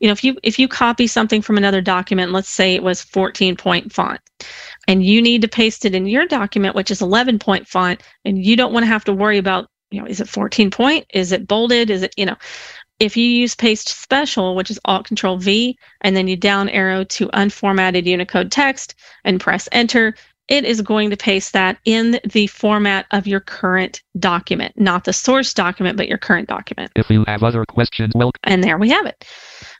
Speaker 4: You know, if you if you copy something from another document, let's say it was 14 point font, and you need to paste it in your document, which is 11 point font, and you don't want to have to worry about, you know, is it 14 point? Is it bolded? Is it, you know, if you use paste special, which is Alt Control V, and then you down arrow to unformatted Unicode text and press enter, it is going to paste that in the format of your current document, not the source document, but your current document.
Speaker 6: If you have other questions, welcome.
Speaker 4: And there we have it.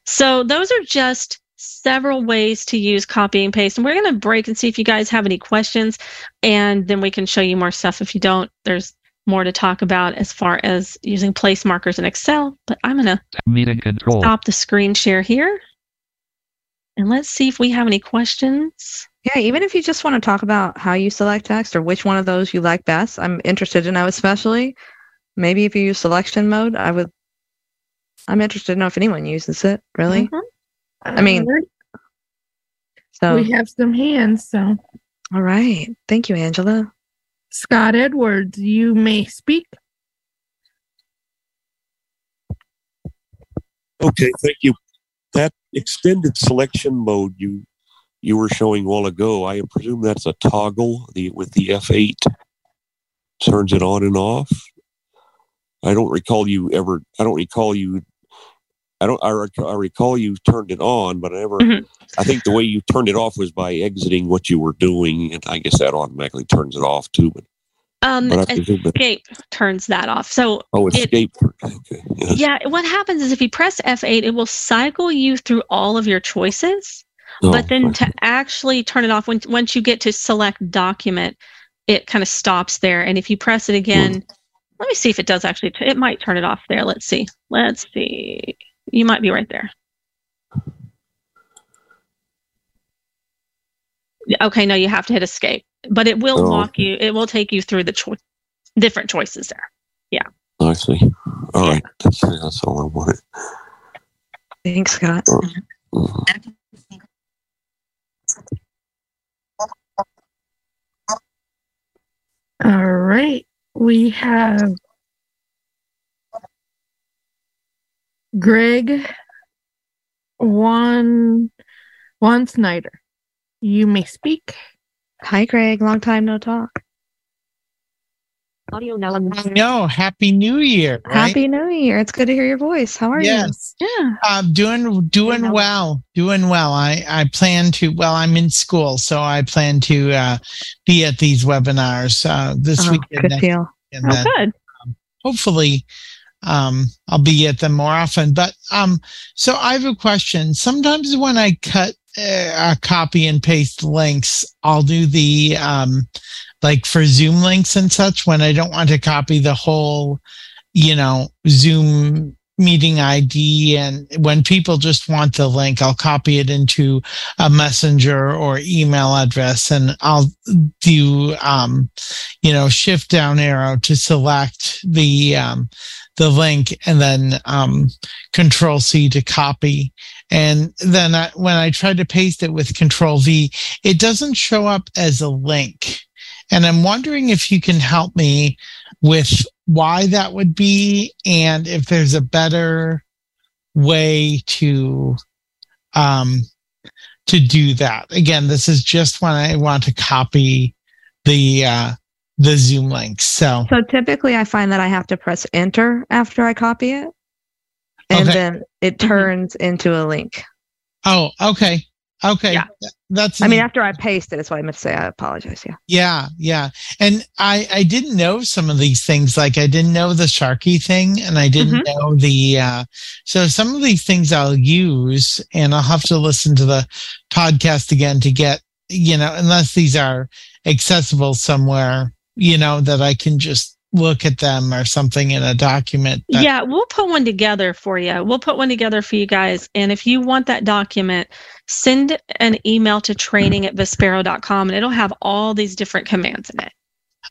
Speaker 4: So those are just several ways to use copy and paste. And we're going to break and see if you guys have any questions, and then we can show you more stuff. If you don't, there's more to talk about as far as using place markers in Excel. But I'm going to stop the screen share here. And let's see if we have any questions.
Speaker 3: Yeah, even if you just want to talk about how you select text or which one of those you like best, I'm interested to know, especially maybe if you use selection mode, I would, I'm interested to know if anyone uses it, really.
Speaker 4: Mhm.
Speaker 3: I mean, So,
Speaker 7: we have some hands. So,
Speaker 3: all right. Thank you, Angela.
Speaker 7: Scott Edwards, you may speak.
Speaker 8: Okay, thank you. That extended selection mode you you were showing a while ago, I presume that's a toggle the with the F8 turns it on and off. I don't recall you ever. I don't recall you. I don't. I, rec- I recall you turned it on, but I never.
Speaker 4: Mhm.
Speaker 8: I think the way you turned it off was by exiting what you were doing, and I guess that automatically turns it off too. But
Speaker 4: Um,
Speaker 8: But presume that,
Speaker 4: escape turns that off. So
Speaker 8: oh,
Speaker 4: it-
Speaker 8: escape. Okay. Yes.
Speaker 4: yeah, what happens is if you press F8, it will cycle you through all of your choices.
Speaker 8: Oh,
Speaker 4: but then to actually turn it off when once you get to select document it kind of stops there and if you press it again let me see if it does actually t- it might turn it off there let's see let's see you might be right there okay no you have to hit escape but it will
Speaker 8: Oh,
Speaker 4: walk you it will take you through the cho- different choices there Yeah.
Speaker 8: I see. All right. That's, that's all I wanted.
Speaker 3: Thanks, Scott.
Speaker 8: Mhm.
Speaker 7: All right. We have Greg Juan Juan Snyder. You may speak.
Speaker 3: Hi, Greg. Long time no talk.
Speaker 5: Audio now.
Speaker 9: No, happy New Year. Right?
Speaker 3: Happy New Year. It's good to hear your voice. How are you?
Speaker 9: Yes.
Speaker 4: yeah
Speaker 9: Um, doing doing
Speaker 3: know.
Speaker 9: well, doing well. I I plan to. Well, I'm in school, so I plan to uh, be at these webinars uh, this
Speaker 3: Oh,
Speaker 9: weekend,
Speaker 3: good
Speaker 9: next
Speaker 3: deal.
Speaker 9: weekend,
Speaker 4: oh
Speaker 9: then
Speaker 4: good
Speaker 9: hopefully um, I'll be at them more often. But um, so I have a question. Sometimes when I cut uh, a copy and paste links, I'll do the um, like for Zoom links and such when I don't want to copy the whole, you know, Zoom meeting ID. And when people just want the link, I'll copy it into a messenger or email address and I'll do, um, you know, shift down arrow to select the, um, the link and then, um, control C to copy. And then I, when I try to paste it with control V, it doesn't show up as a link. And I'm wondering if you can help me with why that would be and if there's a better way to um to do that. Again, this is just when I want to copy the uh the Zoom link. So
Speaker 3: So typically, I find that I have to press enter after I copy it, and
Speaker 9: Okay.
Speaker 3: then it turns into a link.
Speaker 9: oh okay. Okay.
Speaker 4: Yeah.
Speaker 9: That's
Speaker 3: I mean, after I paste it, is what I meant to say. I apologize. Yeah.
Speaker 9: Yeah, yeah. And I I didn't know some of these things. Like I didn't know the Sharky thing and I didn't know the uh so some of these things I'll use and I'll have to listen to the podcast again to get, you know, unless these are accessible somewhere, you know, that I can just look at them or something in a document. that-
Speaker 4: Yeah, we'll put one together for you. We'll put one together for you guys. And if you want that document, send an email to training at vispero.com and it'll have all these different commands in it.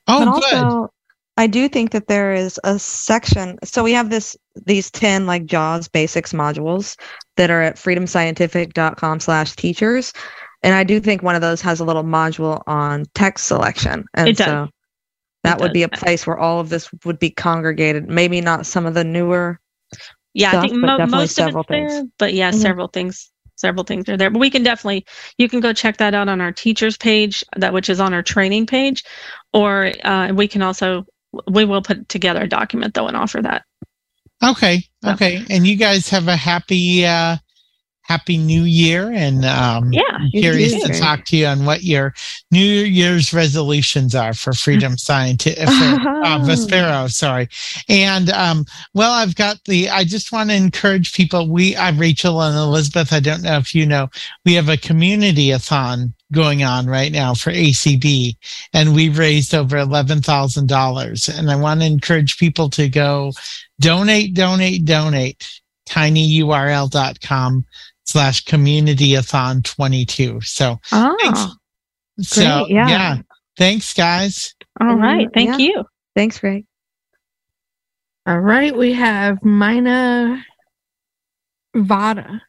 Speaker 9: Oh,
Speaker 3: but
Speaker 9: good.
Speaker 3: also, I do think that there is a section. So we have this these ten like JAWS basics modules that are at freedomscientific.com slash teachers. and I do think one of those has a little module on text selection, and
Speaker 4: It does.
Speaker 3: so that would be a place where all of this would be congregated. Maybe not some of the newer.
Speaker 4: Yeah, I think mo- most of
Speaker 3: several
Speaker 4: it's there, but yeah,
Speaker 3: Mhm.
Speaker 4: several things. Several things are there, but we can definitely you can go check that out on our teachers page, that which is on our training page, or uh, we can also we will put together a document though and offer that.
Speaker 9: Okay.
Speaker 4: So-
Speaker 9: Okay. And you guys have a happy uh happy new year and um
Speaker 4: Yeah,
Speaker 9: I'm curious to talk to you on what your new year's resolutions are for freedom scientific for uh, Vispero, sorry. And um well I've got the I just want to encourage people we uh, Rachel and Elizabeth I don't know if you know we have a community a thon going on right now for ACB and we've raised over $11,000 and I want to encourage people to go donate, donate, donate. tinyurl.com slash communityathon 22. So, thanks.
Speaker 4: Oh,
Speaker 9: so
Speaker 3: Great, yeah.
Speaker 9: Thanks guys.
Speaker 4: all
Speaker 3: Mhm,
Speaker 4: right. Thank
Speaker 3: yeah.
Speaker 4: you.
Speaker 3: Thanks, Greg.
Speaker 7: All right. We have Mina Vada.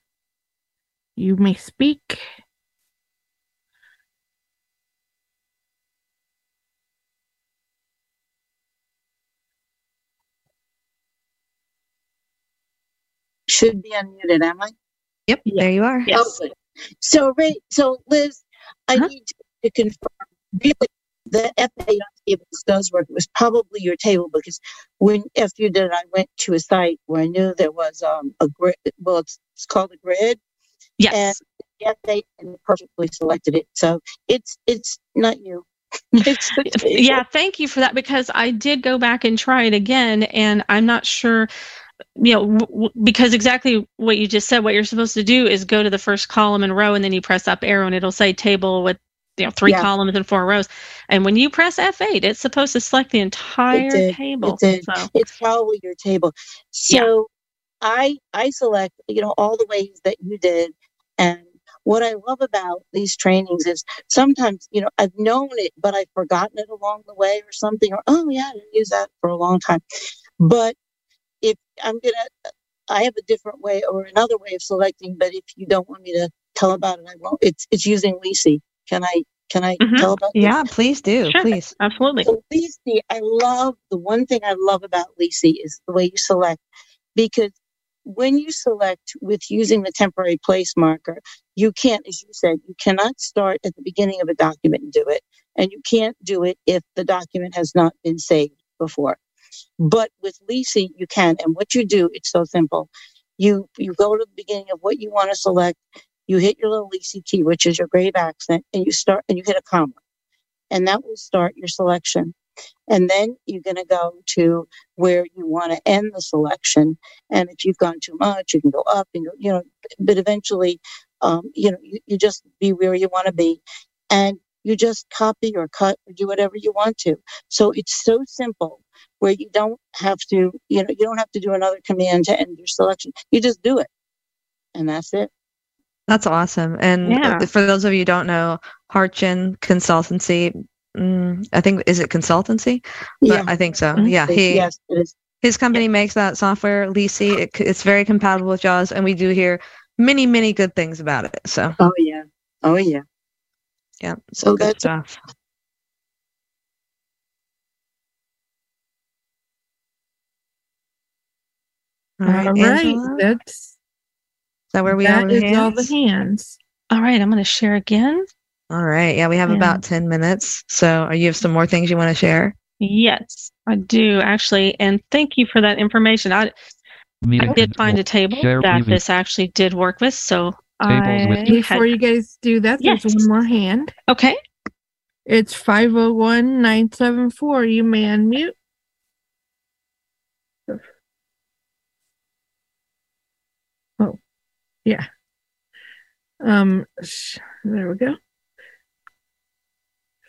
Speaker 7: You may speak.
Speaker 10: should be unmuted, am I?
Speaker 3: Yep,
Speaker 4: Yeah.
Speaker 3: there you are.
Speaker 4: Yes.
Speaker 10: Oh. So, Ray, so Liz, I
Speaker 4: Uh-huh.
Speaker 10: need to confirm. Really, the FA tables does work. It was probably your table because when after you did it, I went to a site where I knew there was um a grid. Well, it's, it's called a grid,
Speaker 4: Yes.
Speaker 10: and the FA perfectly selected it. So it's it's not you. It's
Speaker 4: yeah, thank you for that because I did go back and try it again, and I'm not sure. You know, w- because exactly what you just said, what you're supposed to do is go to the first column and row, and then you press up arrow, and it'll say table with you know three
Speaker 10: Yeah.
Speaker 4: columns and four rows. And when you press F8, it's supposed to select the entire
Speaker 10: did,
Speaker 4: table.
Speaker 10: It.
Speaker 4: So
Speaker 10: It's probably your table. So I I select, you know, all the ways that you did. And what I love about these trainings is sometimes, you know, I've known it, but I've forgotten it along the way or something, or oh yeah, I didn't use that for a long time. But if I'm gonna I have a different way or another way of selecting, but if you don't want me to tell about it, I won't. It's it's using Leasey. Can I can I
Speaker 4: Mhm.
Speaker 10: tell about this?
Speaker 3: Yeah, please do.
Speaker 4: Sure.
Speaker 3: Please.
Speaker 4: absolutely.
Speaker 10: So Leasey, I love the one thing I love about Leasey is the way you select because when you select with using the temporary place marker, you can't, as you said, you cannot start at the beginning of a document and do it. And you can't do it if the document has not been saved before. But with Leasey, you can. And what you do, it's so simple. You you go to the beginning of what you want to select, you hit your little Leasey key, which is your grave accent, and you start and you hit a comma and that will start your selection. And then you're going to go to where you want to end the selection. And if you've gone too much, you can go up and go, you know, but eventually, um, you know, you, you just be where you want to be. And you just copy or cut or do whatever you want to. So it's so simple where you don't have to, you know, you don't have to do another command to end your selection. You just do it. And that's it.
Speaker 3: That's awesome. And
Speaker 4: Yeah.
Speaker 3: uh, for those of you who don't know, Hartgen Consultancy, mm, I think, is it consultancy? But
Speaker 10: Yeah.
Speaker 3: I think so.
Speaker 4: Mhm.
Speaker 3: Yeah. He,
Speaker 10: yes, it is.
Speaker 3: his company makes that software, Leasey. It, it's very compatible with JAWS, and we do hear many, many good things about it. So,
Speaker 10: Oh, yeah. Oh, yeah.
Speaker 3: yeah.
Speaker 10: So
Speaker 3: good
Speaker 10: that's
Speaker 3: stuff. All right,
Speaker 7: All right,
Speaker 3: Angela, is
Speaker 7: that's
Speaker 3: that where we are
Speaker 7: that
Speaker 3: with
Speaker 7: is all the
Speaker 3: hands?
Speaker 7: hands.
Speaker 4: All right, I'm going to share again.
Speaker 3: All right. Yeah, we have
Speaker 4: Yeah.
Speaker 3: about 10 minutes. So, are you have some more things you want to share?
Speaker 4: Yes, I do actually, and thank you for that information. I, I did find a table that this actually did work with, so
Speaker 6: Tables with-
Speaker 4: I
Speaker 7: Before
Speaker 4: had-
Speaker 7: you guys do that, there's
Speaker 4: Yes.
Speaker 7: one more hand.
Speaker 4: okay.
Speaker 7: It's 501 974. You may unmute. Yeah. Um, there we go.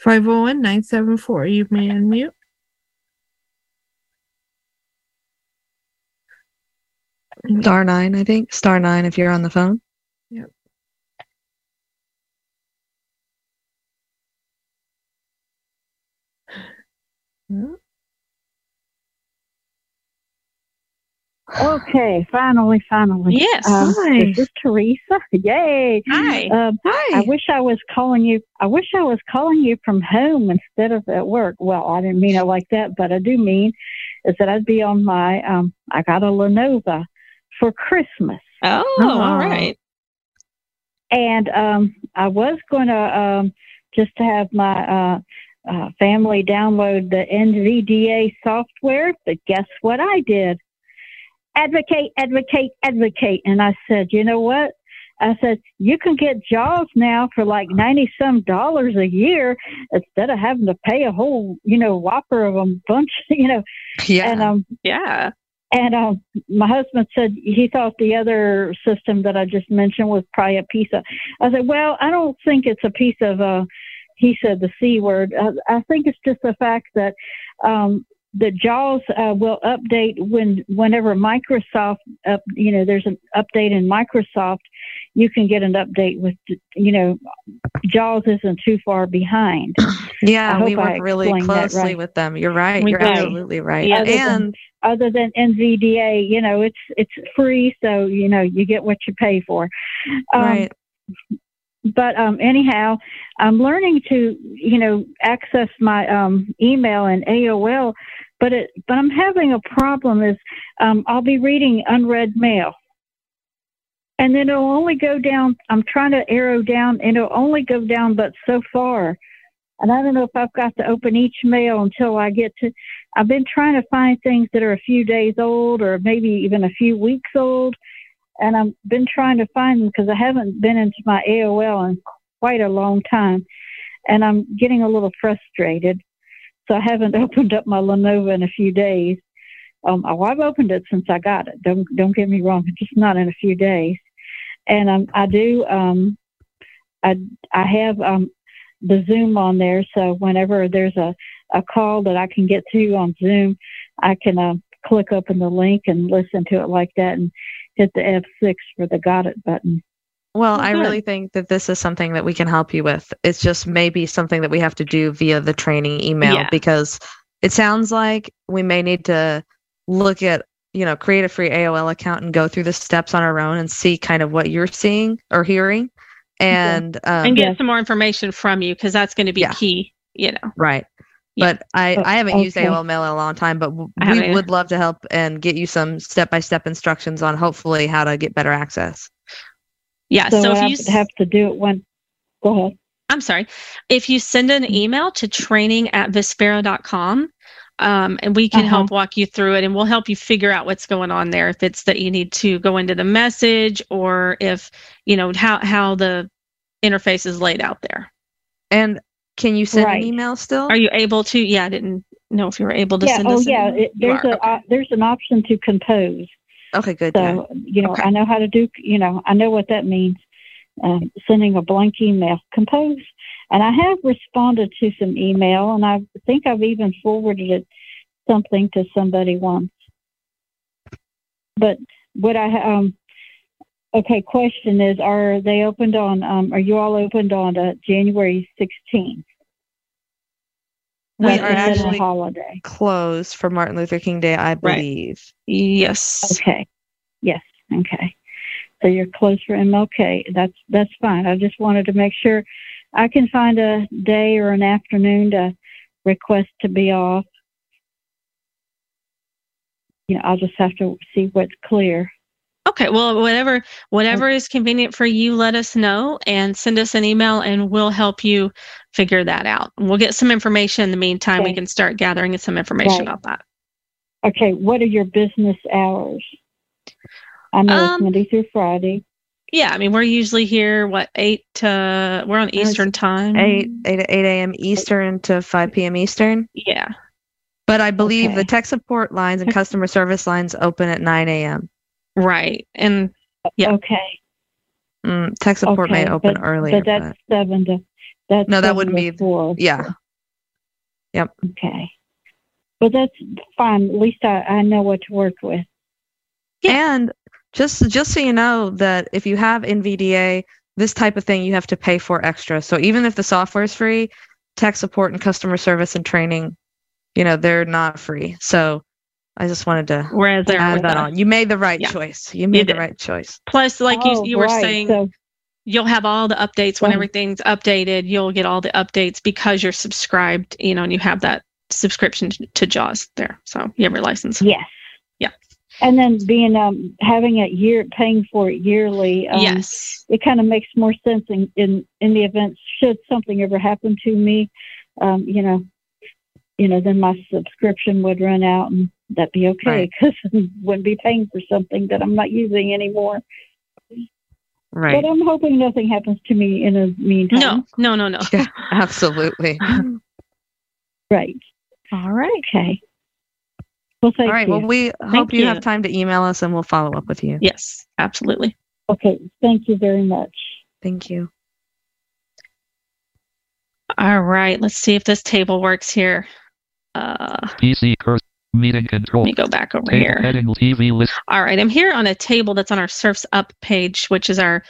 Speaker 7: 501 974. You may unmute.
Speaker 3: Star nine, I think. Star nine if you're on the phone.
Speaker 11: Okay, finally, finally.
Speaker 4: Yes.
Speaker 11: Um,
Speaker 3: Hi.
Speaker 11: This is Teresa. Yay.
Speaker 4: Hi.
Speaker 11: Um,
Speaker 3: Hi.
Speaker 11: I wish I was calling you. I wish I was calling you from home instead of at work. Well, I didn't mean it like that, but I do mean is that I'd be on my. Um, I got a Lenovo for Christmas,
Speaker 4: Oh, all right.
Speaker 11: and um, I was going to um, just to have my uh, uh, family download the NVDA software, but guess what I did? Advocate, advocate, advocate. And I said, you know what? I said, you can get JAWS now for like 90 some dollars a year instead of having to pay a whole, you know, whopper of a bunch, you know.
Speaker 3: Yeah.
Speaker 11: And um,
Speaker 4: Yeah.
Speaker 11: and um, my husband said he thought the other system that I just mentioned was probably a piece of. I said, well, I don't think it's a piece of. Uh, he said the c word. Uh, I think it's just the fact that um, the JAWS uh, will update when whenever Microsoft up. You know, there's an update in Microsoft. You can get an update with. You know, JAWS isn't too far behind.
Speaker 3: yeah, we work really closely
Speaker 11: right.
Speaker 3: with them. You're right. You're
Speaker 4: do.
Speaker 3: absolutely right.
Speaker 4: Yeah.
Speaker 11: Other than-
Speaker 3: and
Speaker 11: other than NVDA, you know, it's it's free, so you know you get what you pay for. Um,
Speaker 3: right.
Speaker 11: But um, anyhow, I'm learning to you know access my um, email and AOL, but it but I'm having a problem. Is um, I'll be reading unread mail, and then it'll only go down. I'm trying to arrow down, and it'll only go down but so far. And I don't know if I've got to open each mail until I get to. I've been trying to find things that are a few days old or maybe even a few weeks old. And I've been trying to find them because I haven't been into my AOL in quite a long time. and I'm getting a little frustrated. So I haven't opened up my Lenovo in a few days. Um, oh, I've opened it since I got it. Don't don't get me wrong, just not in a few days. And um, I do. Um, I I have um, the Zoom on there, so whenever there's a a call that I can get to on Zoom, I can uh, click open the link and listen to it like that, and hit the F6 for the got it button.
Speaker 3: Well,
Speaker 11: Oh,
Speaker 3: I really think that this is something that we can help you with. It's just maybe something that we have to do via the training email
Speaker 4: Yeah.
Speaker 3: because it sounds like we may need to look at, you know, create a free AOL account and go through the steps on our own and see kind of what you're seeing or hearing. And, um,
Speaker 4: and get some more information from you because that's going to be
Speaker 3: Yeah.
Speaker 4: key. You know.
Speaker 3: Right.
Speaker 4: Yeah.
Speaker 3: But I,
Speaker 11: Oh,
Speaker 3: I haven't used. AOL Mail in a long time, but w-
Speaker 4: I haven't
Speaker 3: we
Speaker 4: either.
Speaker 3: would love to help and get you some step by step instructions on hopefully how to get better access.
Speaker 4: Yeah.
Speaker 11: So,
Speaker 4: So,
Speaker 11: I
Speaker 4: if
Speaker 11: have
Speaker 4: you
Speaker 11: to have to do it when. Go ahead.
Speaker 4: I'm sorry. If you send an email to training at vispero.com, um, and we can
Speaker 11: Uh-huh.
Speaker 4: help walk you through it and we'll help you figure out what's going on there. If it's that you need to go into the message or if, you know, how, how the interface is laid out there.
Speaker 3: And can you send
Speaker 11: Right.
Speaker 3: an email still?
Speaker 4: Are you able to? Yeah, I didn't know if you were able to
Speaker 11: Yeah.
Speaker 4: send
Speaker 11: Oh,
Speaker 4: us an
Speaker 11: yeah.
Speaker 4: email.
Speaker 11: It,
Speaker 4: You
Speaker 11: there's a
Speaker 4: okay.
Speaker 11: uh, there's an option to compose.
Speaker 3: Okay, good. yeah.
Speaker 11: So you know,
Speaker 4: Okay.
Speaker 11: I know how to do. You know, I know what that means. Um, sending a blank email, compose, and I have responded to some email, and I think I've even forwarded it something to somebody once. But what I um, okay, question is, are they opened on? Um, are you all opened on uh, January sixteenth?
Speaker 3: We are actually
Speaker 11: holiday.
Speaker 3: closed for Martin Luther King Day, I believe. Right.
Speaker 4: Yes.
Speaker 11: Okay. Yes. Okay. So you're closed for MLK. That's that's fine. I just wanted to make sure I can find a day or an afternoon to request to be off. You know, I'll just have to see what's clear.
Speaker 4: Okay. Well, whatever whatever is convenient for you, let us know and send us an email, and we'll help you figure that out. We'll get some information in the meantime. We can start gathering some information
Speaker 11: Right.
Speaker 4: about that.
Speaker 11: Okay. What are your business hours? I know it's
Speaker 4: Um,
Speaker 11: Monday through Friday.
Speaker 4: Yeah, I mean, we're usually here. What eight? to we're on Eastern time.
Speaker 3: Eight eight eight a.m. Eastern to five p.m. Eastern.
Speaker 4: Yeah.
Speaker 3: But I believe
Speaker 11: Okay.
Speaker 3: the tech support lines and customer service lines open at nine a.m.
Speaker 4: Right. And Yeah.
Speaker 11: Okay.
Speaker 3: Mm, tech support may open
Speaker 11: but,
Speaker 3: earlier.
Speaker 11: But that's
Speaker 3: but-
Speaker 11: seven to. That's
Speaker 3: No, that wouldn't be-
Speaker 11: four.
Speaker 3: yeah. Yep.
Speaker 11: Okay. But that's fine. At least I, I know what to work with.
Speaker 3: And just just so you know that if you have NVDA, this type of thing you have to pay for extra. So even if the software is free, tech support and customer service and training, you know, they're not free. So I just wanted to
Speaker 4: whereas
Speaker 3: add
Speaker 4: with
Speaker 3: that
Speaker 4: us.
Speaker 3: on. You made the right
Speaker 4: Yeah.
Speaker 3: choice. You made the right choice.
Speaker 4: Plus, like
Speaker 11: Oh,
Speaker 4: you you were
Speaker 11: right.
Speaker 4: saying,
Speaker 11: So,
Speaker 4: you'll have all the updates when
Speaker 11: Right.
Speaker 4: everything's updated. You'll get all the updates because you're subscribed. You know, and you have that subscription to JAWS there. So you have your license.
Speaker 11: yes.
Speaker 4: Yeah.
Speaker 11: And then being um having it year paying for it yearly. Um,
Speaker 4: yes.
Speaker 11: It kind of makes more sense in, in in the event should something ever happen to me. Um, you know, you know, then my subscription would run out and that'd be okay
Speaker 3: Right.
Speaker 11: because I wouldn't be paying for something that I'm not using anymore.
Speaker 3: Right.
Speaker 11: But I'm hoping nothing happens to me in the meantime.
Speaker 4: No. No. No. No.
Speaker 3: Yeah, absolutely.
Speaker 11: Right.
Speaker 4: All right.
Speaker 11: Okay. Well, thank
Speaker 3: All right.
Speaker 11: you.
Speaker 3: Well, we hope you
Speaker 4: you.
Speaker 3: have time to email us and we'll follow up with you.
Speaker 4: Yes. Absolutely.
Speaker 11: okay. Thank you very much.
Speaker 3: Thank you.
Speaker 4: All right. Let's see if this table works here. Uh,
Speaker 6: PC cursor. Meeting control.
Speaker 4: let me go back over here.
Speaker 6: heading TV list.
Speaker 4: All right, I'm here on a table that's on our Surfs Up page, which is our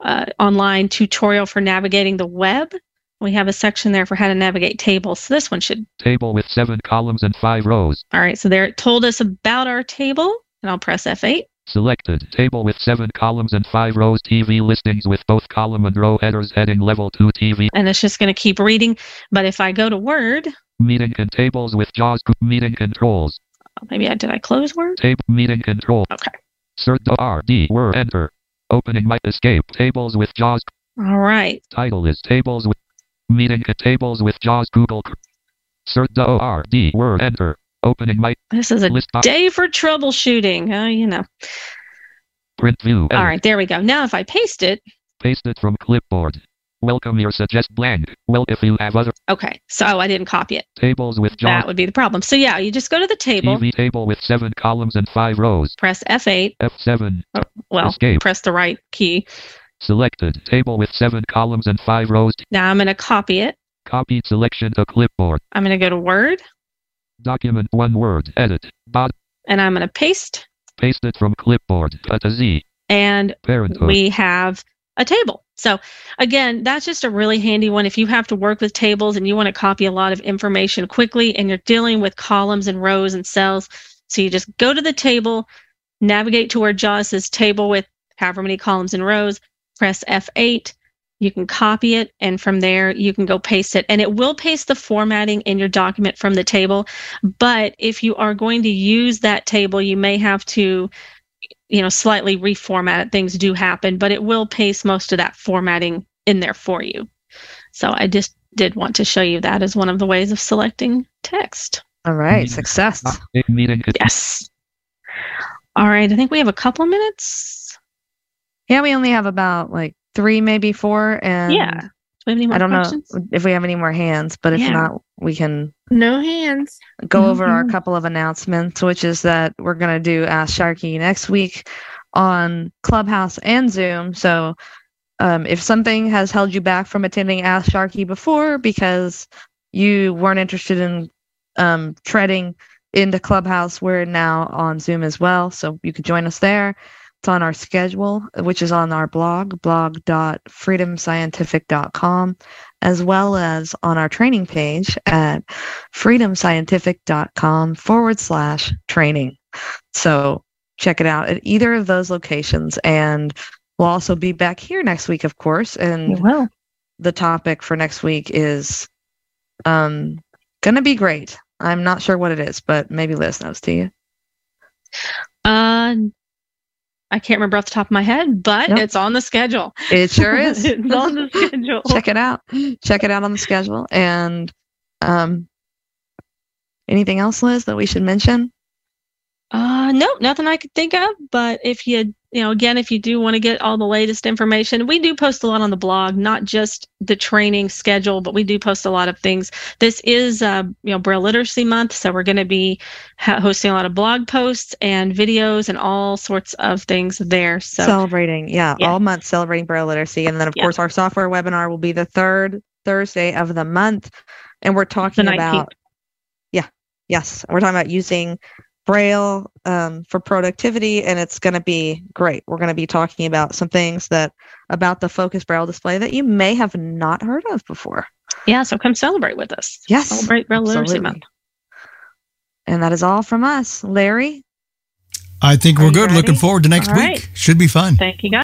Speaker 4: uh, online tutorial for navigating the web. We have a section there for how to navigate tables. So this one should.
Speaker 6: Table with seven columns and five rows.
Speaker 4: All right, so there it told us about our table, and I'll press F8.
Speaker 6: Selected. Table with seven columns and five rows. TV listings with both column and row headers. Heading level 2 TV.
Speaker 4: And it's just going to keep reading. But if I go to Word,
Speaker 6: Meeting and tables with JAWS. Meeting controls.
Speaker 4: Oh, maybe I did I close Word?
Speaker 6: Table meeting control.
Speaker 4: Okay.
Speaker 6: Cert RD. Word enter. Opening my escape. Tables with JAWS.
Speaker 4: All right.
Speaker 6: Title is tables with meeting and tables with JAWS Google. Cert the ORD. Word enter. Opening my.
Speaker 4: This is a
Speaker 6: list. box.
Speaker 4: day for troubleshooting. Uh, you know.
Speaker 6: Print view.
Speaker 4: All right, there we go. Now if I paste it,
Speaker 6: Paste it from clipboard. Welcome your suggest blank. Well, if you have other
Speaker 4: Okay, so oh, I didn't copy it.
Speaker 6: tables with
Speaker 4: John.
Speaker 6: That
Speaker 4: would be the problem. So yeah, you just go to the table,
Speaker 6: TV table with seven columns and five rows.
Speaker 4: press F8.
Speaker 6: F7.
Speaker 4: Well,
Speaker 6: Escape.
Speaker 4: press the right key.
Speaker 6: Selected. Table with seven columns and five rows.
Speaker 4: Now I'm going to copy it.
Speaker 6: Copied selection to clipboard.
Speaker 4: I'm going to go to Word
Speaker 6: Document one word. Edit. Bot.
Speaker 4: and I'm going to paste.
Speaker 6: Paste it from clipboard. Cut to Z.
Speaker 4: And
Speaker 6: Parenthood.
Speaker 4: we have a table. So again, that's just a really handy one if you have to work with tables and you want to copy a lot of information quickly and you're dealing with columns and rows and cells. So you just go to the table, navigate to where JAWS says table with however many columns and rows, press F8. You can copy it, and from there you can go paste it. And it will paste the formatting in your document from the table. But if you are going to use that table, you may have to you know, slightly reformat it. Things do happen, but it will paste most of that formatting in there for you. So I just did want to show you that as one of the ways of selecting text.
Speaker 3: All right, success.
Speaker 6: Meeting.
Speaker 4: Yes. All right. I think we have a couple minutes.
Speaker 3: Yeah, we only have about like three, maybe four, and
Speaker 4: yeah. Do we have any more
Speaker 3: I don't
Speaker 4: questions?
Speaker 3: know if we have any more hands, but if
Speaker 4: Yeah.
Speaker 3: not, we can
Speaker 7: No hands.
Speaker 3: go over our
Speaker 7: Mhm.
Speaker 3: couple of announcements, which is that we're going to do Ask Sharky next week on Clubhouse and Zoom. So um, if something has held you back from attending Ask Sharky before because you weren't interested in um, treading into Clubhouse, we're now on Zoom as well. So you could join us there. It's on our schedule, which is on our blog, blog.freedomscientific.com, as well as on our training page at freedomscientific.com forward slash training. So check it out at either of those locations. And we'll also be back here next week, of course. And
Speaker 4: well,
Speaker 3: the topic for next week is um, going to be great. I'm not sure what it is, but maybe Liz knows to you.
Speaker 4: Uh, I can't remember off the top of my head, but
Speaker 3: Nope.
Speaker 4: it's on the schedule.
Speaker 3: It sure is.
Speaker 4: it's on the schedule.
Speaker 3: Check it out. Check it out on the schedule. And um, anything else, Liz, that we should mention?
Speaker 4: Uh, no, nothing I could think of. But if you, you know, again, if you do want to get all the latest information, we do post a lot on the blog, not just the training schedule, but we do post a lot of things. This is, uh, you know, Braille Literacy Month, so we're going to be ha- hosting a lot of blog posts and videos and all sorts of things there. So
Speaker 3: celebrating, yeah,
Speaker 4: Yeah.
Speaker 3: all month celebrating Braille literacy. And then, of
Speaker 4: Yeah.
Speaker 3: course, our software webinar will be the third Thursday of the month. And we're talking about, yeah, yes, we're talking about using Braille um, for productivity, and it's going to be great. We're going to be talking about some things that about the Focus Braille display that you may have not heard of before.
Speaker 4: yeah, so come celebrate with us.
Speaker 3: Yes,
Speaker 4: Celebrate Braille Literacy. Month.
Speaker 3: And that is all from us. Larry,
Speaker 2: I think
Speaker 3: Are
Speaker 2: we're
Speaker 3: you
Speaker 2: good. Looking forward to next
Speaker 4: All
Speaker 2: week.
Speaker 4: right.
Speaker 2: Should be fun.
Speaker 4: Thank you, guys.